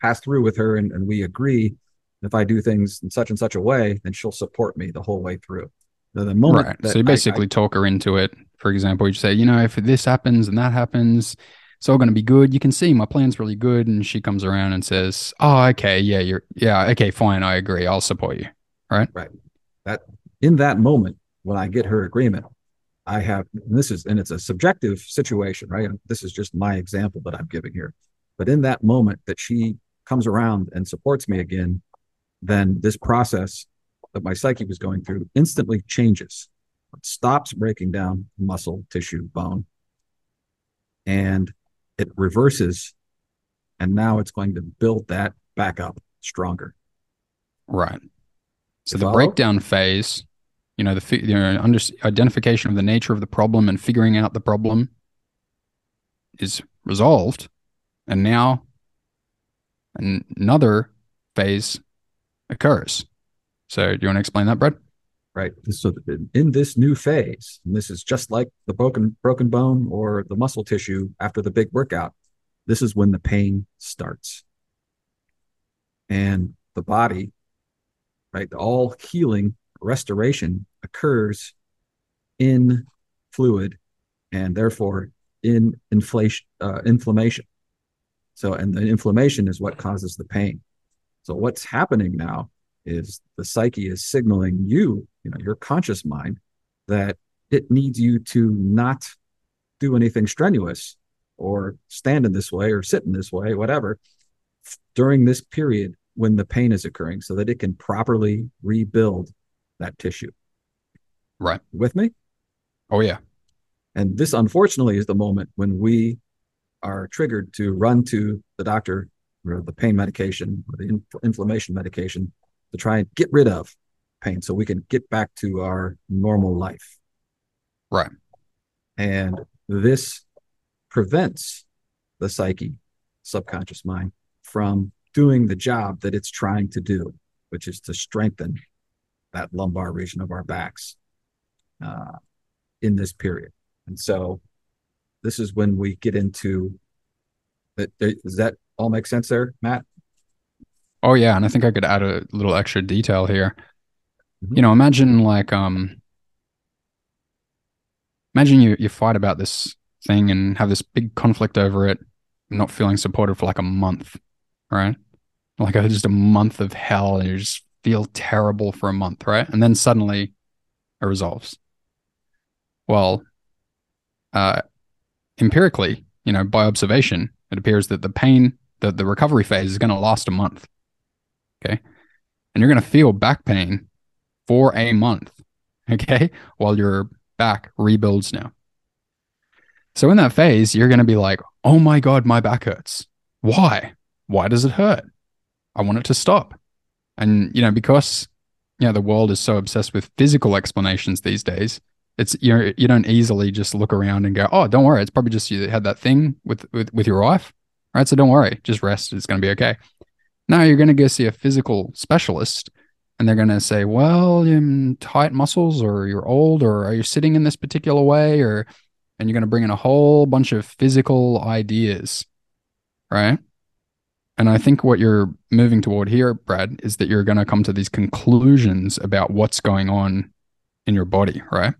passed through with her and, and we agree if I do things in such and such a way, then she'll support me the whole way through. So the moment right. So you basically I, I, talk her into it. For example, you say, you know, if this happens and that happens, it's all going to be good. You can see my plan's really good. And she comes around and says, oh, okay. Yeah. You're, yeah. Okay. Fine. I agree. I'll support you. Right. Right. That in that moment, when I get her agreement, I have, this is, and it's a subjective situation, right? And this is just my example that I'm giving here. But in that moment that she comes around and supports me again, then this process that my psyche was going through instantly changes. It stops breaking down muscle, tissue, bone, and it reverses. And now it's going to build that back up stronger. Right. So the breakdown phase, you know, the you know, under, identification of the nature of the problem and figuring out the problem is resolved, and now another phase occurs. So, do you want to explain that, Brad? Right. So, in this new phase, and this is just like the broken broken bone or the muscle tissue after the big workout. This is when the pain starts, and the body, right, all healing restoration occurs in fluid, and therefore in inflation, uh, inflammation. So, and the inflammation is what causes the pain. So, what's happening now is the psyche is signaling you, you know, your conscious mind, that it needs you to not do anything strenuous or stand in this way or sit in this way, whatever, during this period when the pain is occurring so that it can properly rebuild that tissue. Right. With me? Oh, yeah. And this, unfortunately, is the moment when we are triggered to run to the doctor or the pain medication or the in- inflammation medication to try and get rid of pain so we can get back to our normal life. Right. And this prevents the psyche, subconscious mind, from doing the job that it's trying to do, which is to strengthen that lumbar region of our backs uh, in this period. And so this is when we get into that. Does that all make sense there, Matt? Oh yeah, and I think I could add a little extra detail here. Mm-hmm. You know, imagine like um imagine you you fight about this thing and have this big conflict over it, not feeling supported for like a month, right? Like a, just a month of hell and you just feel terrible for a month, right? And then suddenly it resolves. Well, uh, empirically, you know, by observation, it appears that the pain, the, the recovery phase is going to last a month. Okay. And you're going to feel back pain for a month. Okay. While your back rebuilds now. So in that phase, you're going to be like, oh my God, my back hurts. Why? Why does it hurt? I want it to stop. And, you know, because, you know, the world is so obsessed with physical explanations these days, it's you know, you don't easily just look around and go, oh, don't worry, it's probably just you had that thing with with with your wife, right? So don't worry, just rest. It's going to be okay. Now you're going to go see a physical specialist, and they're going to say, well, you tight muscles, or you're old, or are you sitting in this particular way, or and you're going to bring in a whole bunch of physical ideas, right? And I think what you're moving toward here, Brad, is that you're going to come to these conclusions about what's going on in your body, right?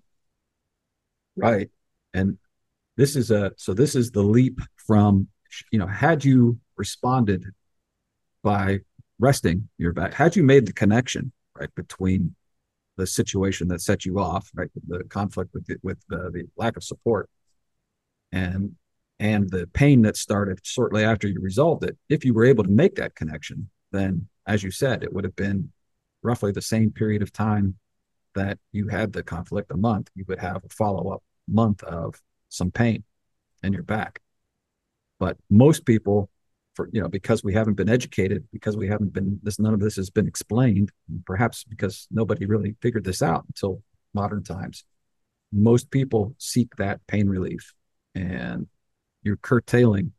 Right. And this is a so this is the leap from you know had you responded by resting your back had you made the connection right between the situation that set you off right the conflict with the, with the, the lack of support and and the pain that started shortly after you resolved it if you were able to make that connection then as you said it would have been roughly the same period of time that you had the conflict a month, you would have a follow up month of some pain in your back. But most people, for you know, because we haven't been educated, because we haven't been this, none of this has been explained, perhaps because nobody really figured this out until modern times. Most people seek that pain relief, and you're curtailing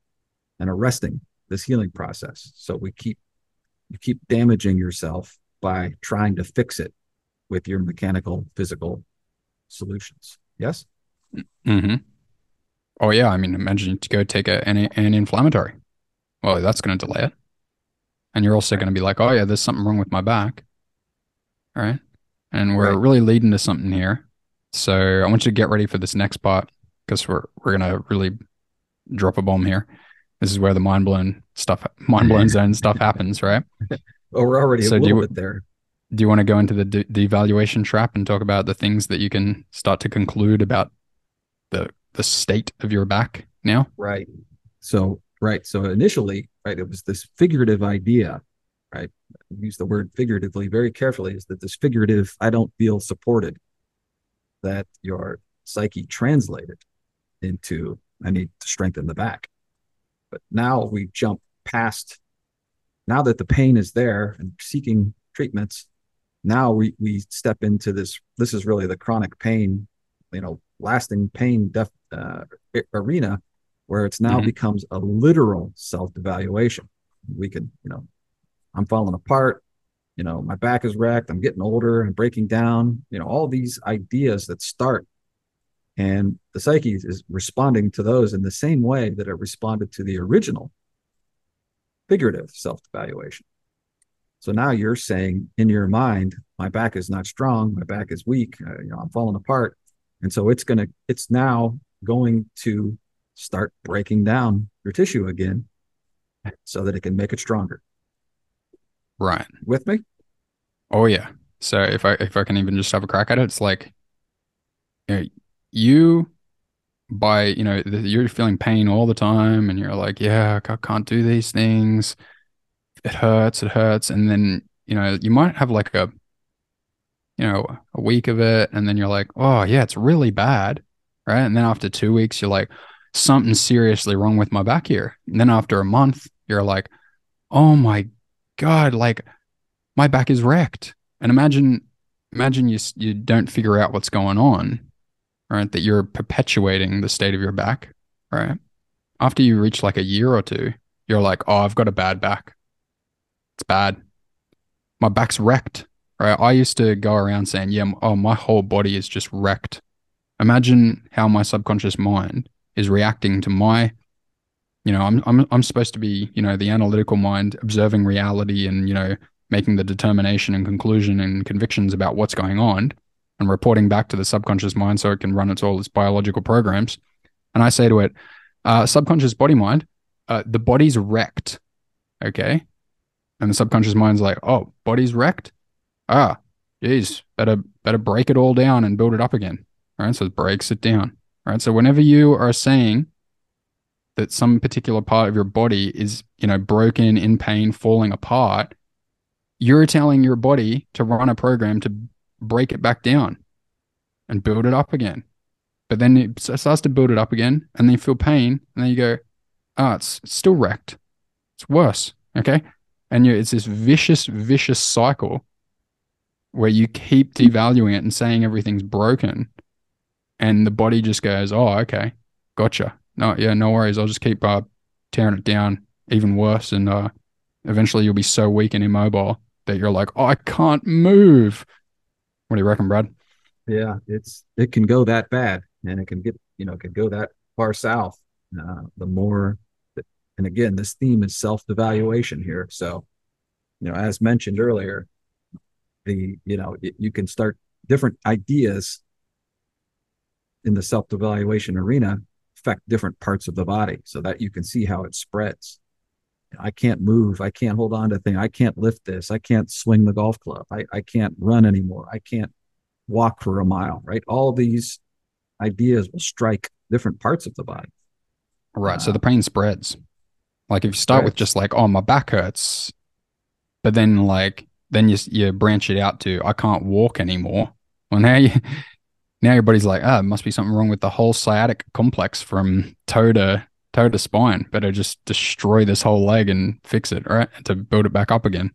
and arresting this healing process. So we keep you keep damaging yourself by trying to fix it with your mechanical physical solutions. Yes. Mm-hmm. Oh yeah, I mean, imagine to go take a, an, an inflammatory. Well, that's going to delay it, and you're also going to be like, oh yeah, there's something wrong with my back. All right, and we're right. really leading to something here. So I want you to get ready for this next part because we're we're going to really drop a bomb here. This is where the mind blown stuff, mind blown zone stuff happens, right? Well, *laughs* oh, we're already so a little you, bit there do you want to go into the de- devaluation trap and talk about the things that you can start to conclude about the the state of your back now? Right. So right. So initially, right, it was this figurative idea, right? use the word figuratively very carefully. Is that this figurative? I don't feel supported. that your psyche translated into I need to strengthen the back. But now we jump past now that the pain is there and seeking treatments, now we we step into this this is really the chronic pain, you know, lasting pain def, uh, arena where it's now mm-hmm. becomes a literal self-evaluation. We can, you know, I'm falling apart, you know, my back is wrecked, I'm getting older, I'm breaking down, you know, all these ideas that start and the psyche is responding to those in the same way that it responded to the original figurative self evaluation. So now you're saying in your mind, my back is not strong, my back is weak, uh, you know, I'm falling apart. And so it's going to, it's now going to start breaking down your tissue again so that it can make it stronger. Right. With me? Oh yeah. So if I if I can even just have a crack at it, it's like you, know, you by you know you're feeling pain all the time, and you're like, yeah, I can't do these things. It hurts. It hurts, and then you know you might have like a you know a week of it, and then you're like, oh yeah, it's really bad, right? And then after two weeks, you're like, something's seriously wrong with my back here. And then after a month, you're like, oh my god, like my back is wrecked. And imagine, imagine you you don't figure out what's going on, right? That you're perpetuating the state of your back, right? After you reach like a year or two, you're like, oh, I've got a bad back. It's bad. My back's wrecked, right? I used to go around saying, yeah, oh, my whole body is just wrecked. Imagine how my subconscious mind is reacting to my you know i'm i'm i'm supposed to be you know the analytical mind observing reality and you know making the determination and conclusion and convictions about what's going on and reporting back to the subconscious mind so it can run its all its biological programs. And i say to it uh, subconscious body mind uh, the body's wrecked. Okay? And the subconscious mind's like oh body's wrecked? Ah geez better better break it all down and build it up again. All right? So it breaks it down right so whenever you are saying that some particular part of your body is, you know, broken, in pain, falling apart, you're telling your body to run a program to break it back down and build it up again. But then it starts to build it up again, and then you feel pain, and then you go, "Ah, oh, it's, still wrecked. It's worse." Okay, and you, it's this vicious, vicious cycle where you keep devaluing it and saying everything's broken, and the body just goes, "Oh, okay, gotcha." no, yeah, no worries. I'll just keep uh, tearing it down even worse. And uh, eventually you'll be so weak and immobile that you're like, oh, I can't move. What do you reckon, Brad? Yeah, it's it can go that bad, and it can get you know it can go that far south. Uh, the more, and again, this theme is self evaluation here. So, you know, as mentioned earlier, the you know it, you can start different ideas in the self devaluation arena affect different parts of the body so that you can see how it spreads. I can't move. I can't hold on to things. I can't lift this. I can't swing the golf club. I, I can't run anymore. I can't walk for a mile, right? All these ideas will strike different parts of the body. Right. Uh, so the pain spreads. Like if you start with just like, oh, my back hurts, but then like, then you, you branch it out to, I can't walk anymore. Well, now you, now your body's like, ah, oh, must be something wrong with the whole sciatic complex from toe to toe to spine. Better just destroy this whole leg and fix it, right? To build it back up again.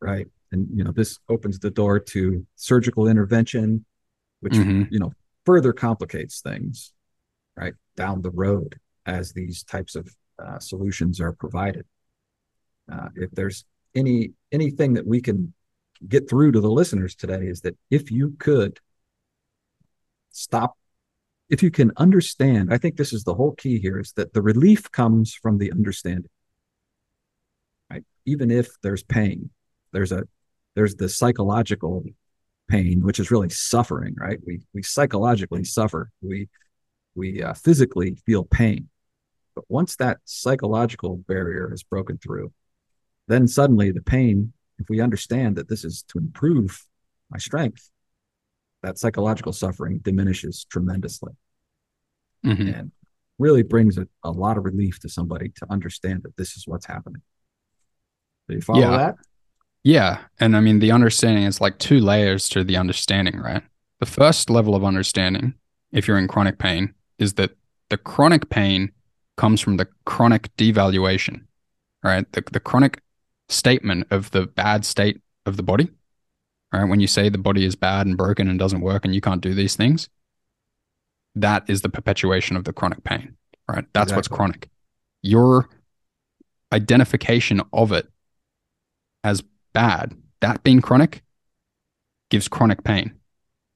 Right. And you know, this opens the door to surgical intervention, which mm-hmm. you know further complicates things, right? Down the road as these types of uh, solutions are provided. Uh, if there's any anything that we can get through to the listeners today is that if you could stop. If you can understand i think this is the whole key here is that the relief comes from the understanding. Right? Even if there's pain there's a there's the psychological pain which is really suffering right? We we psychologically suffer. We we uh, physically feel pain. But once that psychological barrier is broken through then suddenly the pain if we understand that this is to improve my strength that psychological suffering diminishes tremendously mm-hmm. and really brings a, a lot of relief to somebody to understand that this is what's happening. Do you follow yeah. that? Yeah. And I mean, the understanding is like two layers to the understanding, right? The first level of understanding, if you're in chronic pain, is that the chronic pain comes from the chronic devaluation, right? The, the chronic statement of the bad state of the body, right? When you say the body is bad and broken and doesn't work and you can't do these things, that is the perpetuation of the chronic pain, right? That's exactly. what's chronic. Your identification of it as bad, that being chronic, gives chronic pain.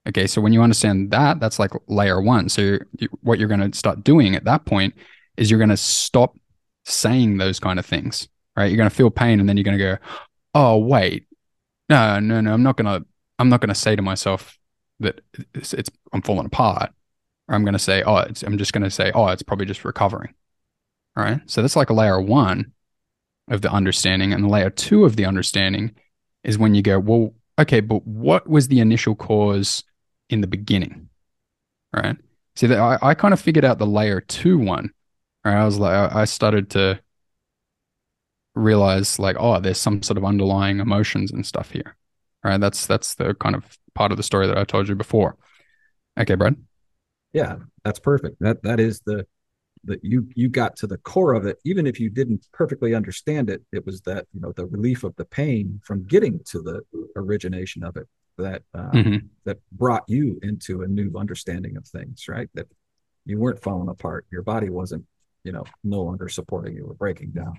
Okay, so when you understand that, that's like layer one. So you're, you, what you're going to start doing at that point is you're going to stop saying those kind of things, right? You're going to feel pain, and then you're going to go, "Oh, wait, no, no, no, I'm not to. I'm not to say to myself that it's, it's I'm falling apart. Or I'm to say, oh, I'm just to say, oh, it's probably just recovering. All right. So that's like a layer one of the understanding. And layer two of the understanding is when you go, well, okay, but what was the initial cause in the beginning? Right. See that I, I kind of figured out the layer two one. Right. I was like, I started to realize like, oh, there's some sort of underlying emotions and stuff here. Right. That's that's the kind of part of the story that I told you before. Okay, Brad. Yeah, that's perfect. That that is the that you you got to the core of it even if you didn't perfectly understand it it was that you know the relief of the pain from getting to the origination of it that uh, mm-hmm. that brought you into a new understanding of things right that you weren't falling apart your body wasn't you know no longer supporting you or breaking down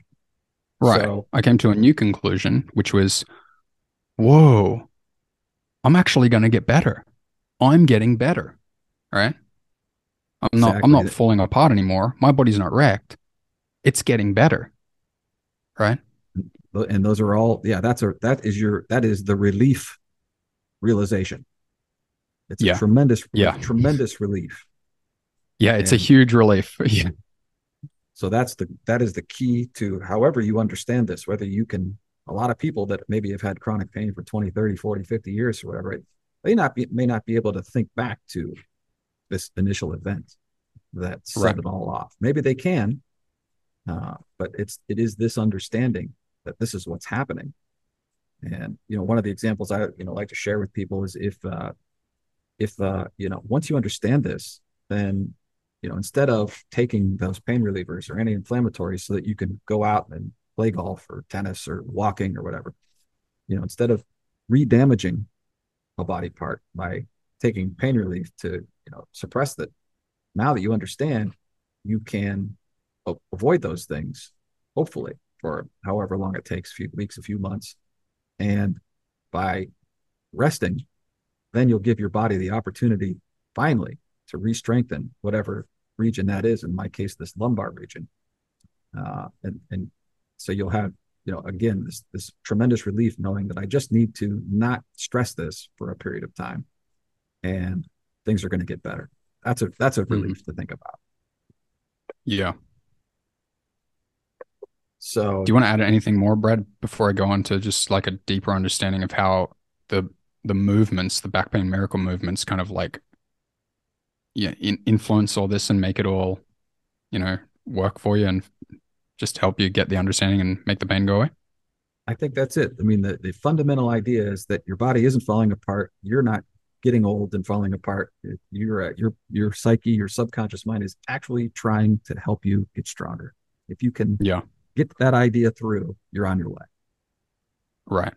right so, i came to a new conclusion which was whoa i'm actually going to get better i'm getting better right I'm exactly. not I'm not falling apart anymore. My body's not wrecked. It's getting better. Right? And those are all yeah, that's a that is your that is the relief realization. It's yeah. a tremendous yeah. tremendous relief. Yeah, it's and a huge relief. *laughs* yeah. So that's the that is the key to however you understand this whether you can a lot of people that maybe have had chronic pain for 20 30 40 50 years or whatever they not be, may not be able to think back to this initial event that set right. it all off. Maybe they can, uh, but it's it is this understanding that this is what's happening. And you know, one of the examples I you know like to share with people is if uh, if uh, you know once you understand this, then you know instead of taking those pain relievers or anti-inflammatories so that you can go out and play golf or tennis or walking or whatever, you know, instead of re-damaging a body part by taking pain relief to you know suppress that now that you understand you can avoid those things hopefully for however long it takes a few weeks a few months. And by resting then you'll give your body the opportunity finally to re-strengthen whatever region that is in my case this lumbar region uh, and, and so you'll have you know again this this tremendous relief knowing that i just need to not stress this for a period of time and things are going to get better. That's a that's a relief mm-hmm. to think about. Yeah. So, do you want to add anything more, Brad, before I go on to just like a deeper understanding of how the the movements, the back pain miracle movements, kind of like yeah, in, influence all this and make it all, you know, work for you and just help you get the understanding and make the pain go away? I think that's it. I mean, the, the fundamental idea is that your body isn't falling apart. You're not getting old and falling apart. Your uh, your your psyche, your subconscious mind is actually trying to help you get stronger. If you can yeah. get that idea through, you're on your way. Right.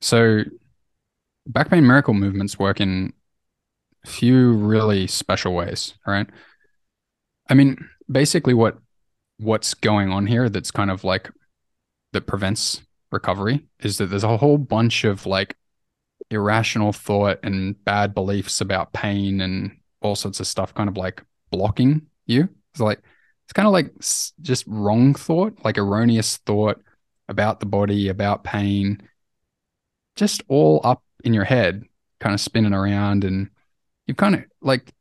So back pain miracle movements work in few really special ways, right? I mean, basically what what's going on here that's kind of like that prevents recovery is that there's a whole bunch of like irrational thought and bad beliefs about pain and all sorts of stuff kind of like blocking you. It's like it's kind of like just wrong thought, like erroneous thought about the body, about pain, just all up in your head, kind of spinning around and you kind of like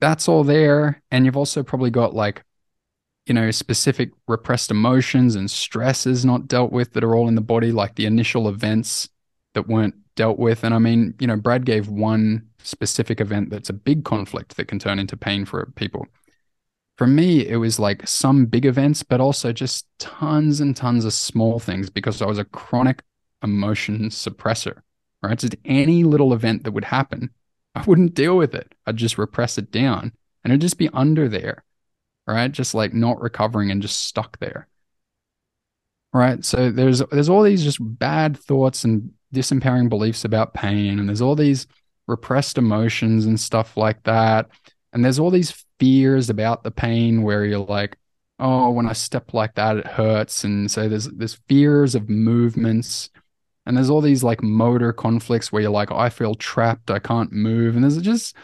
that's all there and you've also probably got like you know specific repressed emotions and stresses not dealt with that are all in the body like the initial events that weren't dealt with. And I mean, you know, Brad gave one specific event that's a big conflict that can turn into pain for people. For me, it was like some big events, but also just tons and tons of small things because I was a chronic emotion suppressor, right? Just any little event that would happen I wouldn't deal with it. I'd just repress it down and it'd just be under there, right? Just like not recovering and just stuck there. Right. So there's there's all these just bad thoughts and disempowering beliefs about pain, and there's all these repressed emotions and stuff like that. And there's all these fears about the pain where you're like, oh, when I step like that, it hurts. And so there's there's fears of movements. And there's all these like motor conflicts where you're like, I feel trapped, I can't move. And there's just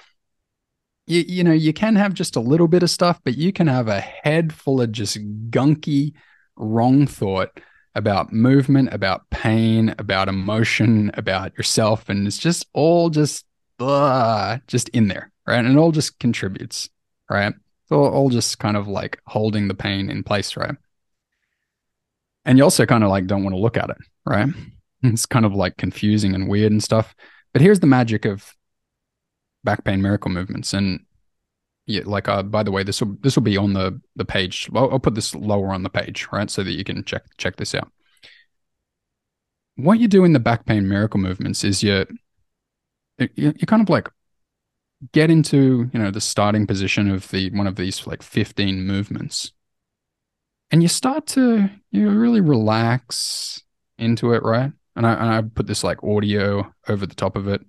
you, you know, you can have just a little bit of stuff, but you can have a head full of just gunky, wrong thought about movement, about pain, about emotion, about yourself. And it's just all just, uh, just in there, right? And it all just contributes, right? So all just kind of like holding the pain in place, right? And you also kind of like don't want to look at it, right? *laughs* It's kind of like confusing and weird and stuff. But here's the magic of back pain miracle movements. And yeah, like uh, by the way, this will this will be on the the page. Well, I'll put this lower on the page, right, so that you can check check this out. What you do in the back pain miracle movements is you you, kind of like get into you know the starting position of the one of these like 15 movements and you start to you really relax into it right and I, and I put this like audio over the top of it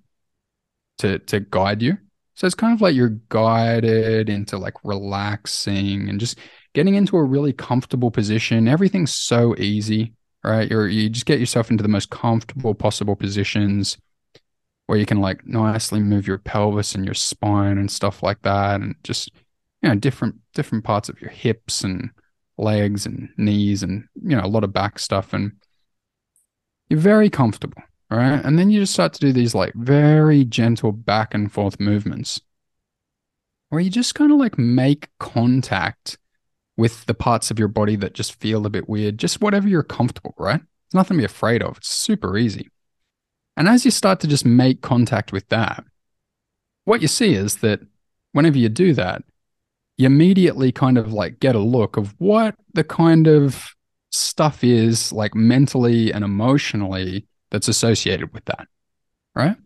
to to guide you. So it's kind of like you're guided into like relaxing and just getting into a really comfortable position. Everything's so easy right? You're you just get yourself into the most comfortable possible positions where you can like nicely move your pelvis and your spine and stuff like that and just you know different different parts of your hips and legs and knees and you know a lot of back stuff. And you're very comfortable right? And then you just start to do these like very gentle back and forth movements where you just kind of like make contact with the parts of your body that just feel a bit weird just whatever you're comfortable right? It's nothing to be afraid of. It's super easy. And as you start to just make contact with that, what you see is that whenever you do that, you immediately kind of like get a look of what the kind of stuff is like mentally and emotionally that's associated with that. Right.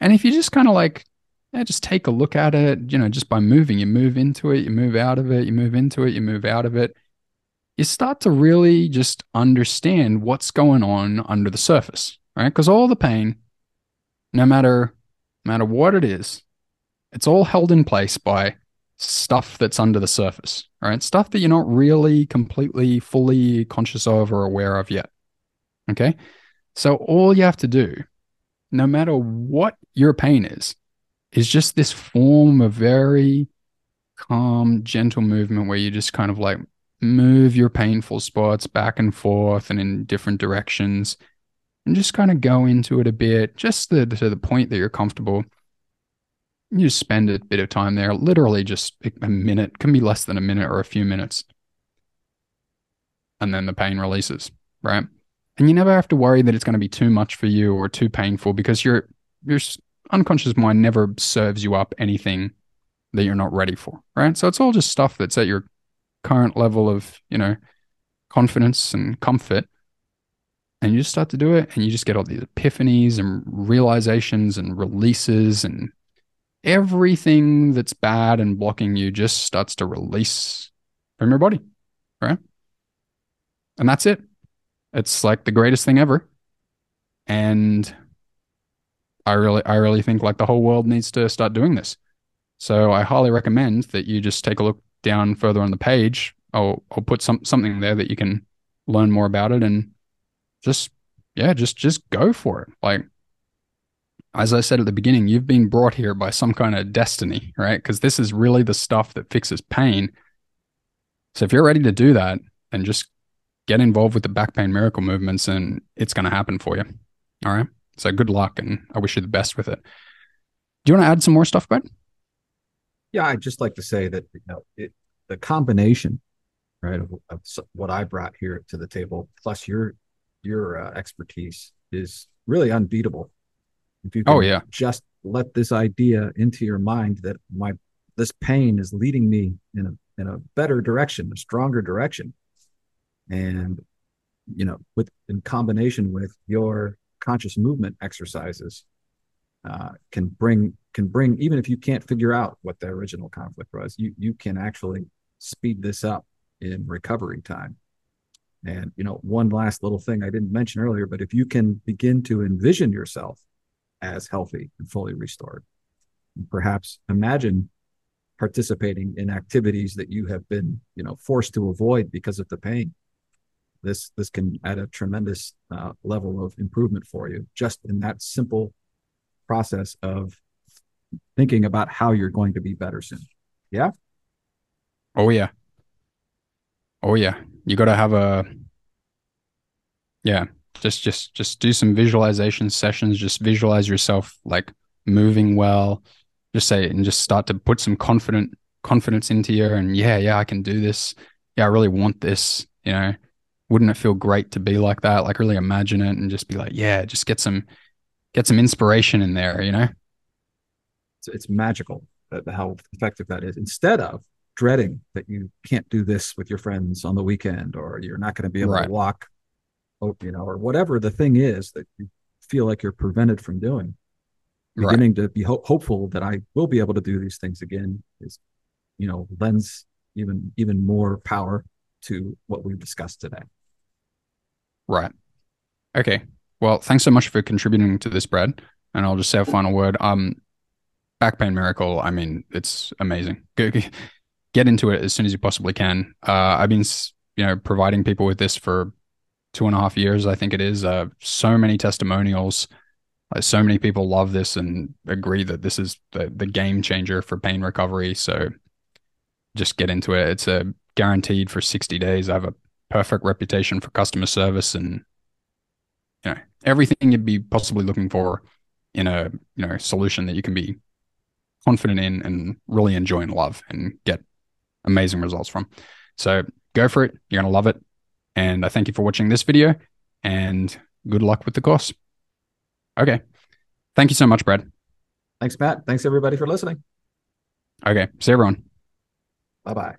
And if you just kind of like, yeah, just take a look at it, you know, just by moving, you move into it, you move out of it, you move into it, you move out of it, you start to really just understand what's going on under the surface right? Because all the pain, no matter no matter what it is, it's all held in place by stuff that's under the surface, right? Stuff that you're not really completely, fully conscious of or aware of yet. Okay. So all you have to do, no matter what your pain is, is just this form of very calm, gentle movement where you just kind of like move your painful spots back and forth and in different directions and just kind of go into it a bit, just the, to the point that you're comfortable. You spend a bit of time there, literally just a minute, can be less than a minute or a few minutes. And then the pain releases, right? And you never have to worry that it's going to be too much for you or too painful because your your unconscious mind never serves you up anything that you're not ready for, right? So it's all just stuff that's at your current level of, you know, confidence and comfort and you just start to do it and you just get all these epiphanies and realizations and releases and everything that's bad and blocking you just starts to release from your body right? And that's it. It's like the greatest thing ever. And i really i really think like the whole world needs to start doing this. So i highly recommend that you just take a look down further on the page. I'll, I'll put some something there that you can learn more about it and just yeah, just just go for it. Like as I said at the beginning, you've been brought here by some kind of destiny, right? Because this is really the stuff that fixes pain. So if you're ready to do that, then just get involved with the back pain miracle movements and it's going to happen for you. All right. So good luck and I wish you the best with it. Do you want to add some more stuff, Bud? Yeah, I'd just like to say that you know, it, the combination, right, of, of, what I brought here to the table, plus your your uh, expertise is really unbeatable. If you oh yeah, just let this idea into your mind that my this pain is leading me in a in a better direction, a stronger direction, and you know, with in combination with your conscious movement exercises, uh, can bring can bring even if you can't figure out what the original conflict was, you you can actually speed this up in recovery time. And you know, one last little thing I didn't mention earlier, but if you can begin to envision yourself as healthy and fully restored, perhaps imagine participating in activities that you have been, you know, forced to avoid because of the pain. This this can add a tremendous uh, level of improvement for you just in that simple process of thinking about how you're going to be better soon. Yeah. Oh yeah. Oh yeah. You got to have a yeah, just just just do some visualization sessions, just visualize yourself like moving well. Just say and just start to put some confident confidence into you and yeah, yeah, I can do this. Yeah, I really want this, you know. Wouldn't it feel great to be like that? Like really imagine it and just be like, yeah, just get some get some inspiration in there, you know? It's, it's magical uh, how effective that is. Instead of dreading that you can't do this with your friends on the weekend or you're not going to be able right. to walk you know or whatever the thing is that you feel like you're prevented from doing. Beginning right. to be ho- hopeful that i will be able to do these things again is you know lends even even more power to what we've discussed today. Right. Okay. Well thanks so much for contributing to this brad. And i'll just say a final word. Um back pain miracle i mean it's amazing. Get into it as soon as you possibly can. Uh, I've been, you know, providing people with this for two and a half years, I think it is. Uh, so many testimonials. Uh, so many people love this and agree that this is the, the game changer for pain recovery. So just get into it. It's a guaranteed for 60 days. I have a perfect reputation for customer service and you know everything you'd be possibly looking for in a you know solution that you can be confident in and really enjoy and love and get amazing results from. So go for it. You're going to love it. And I thank you for watching this video and good luck with the course. Okay. Thank you so much, Brad. Thanks, Matt. Thanks, everybody, for listening. Okay. See everyone. Bye bye.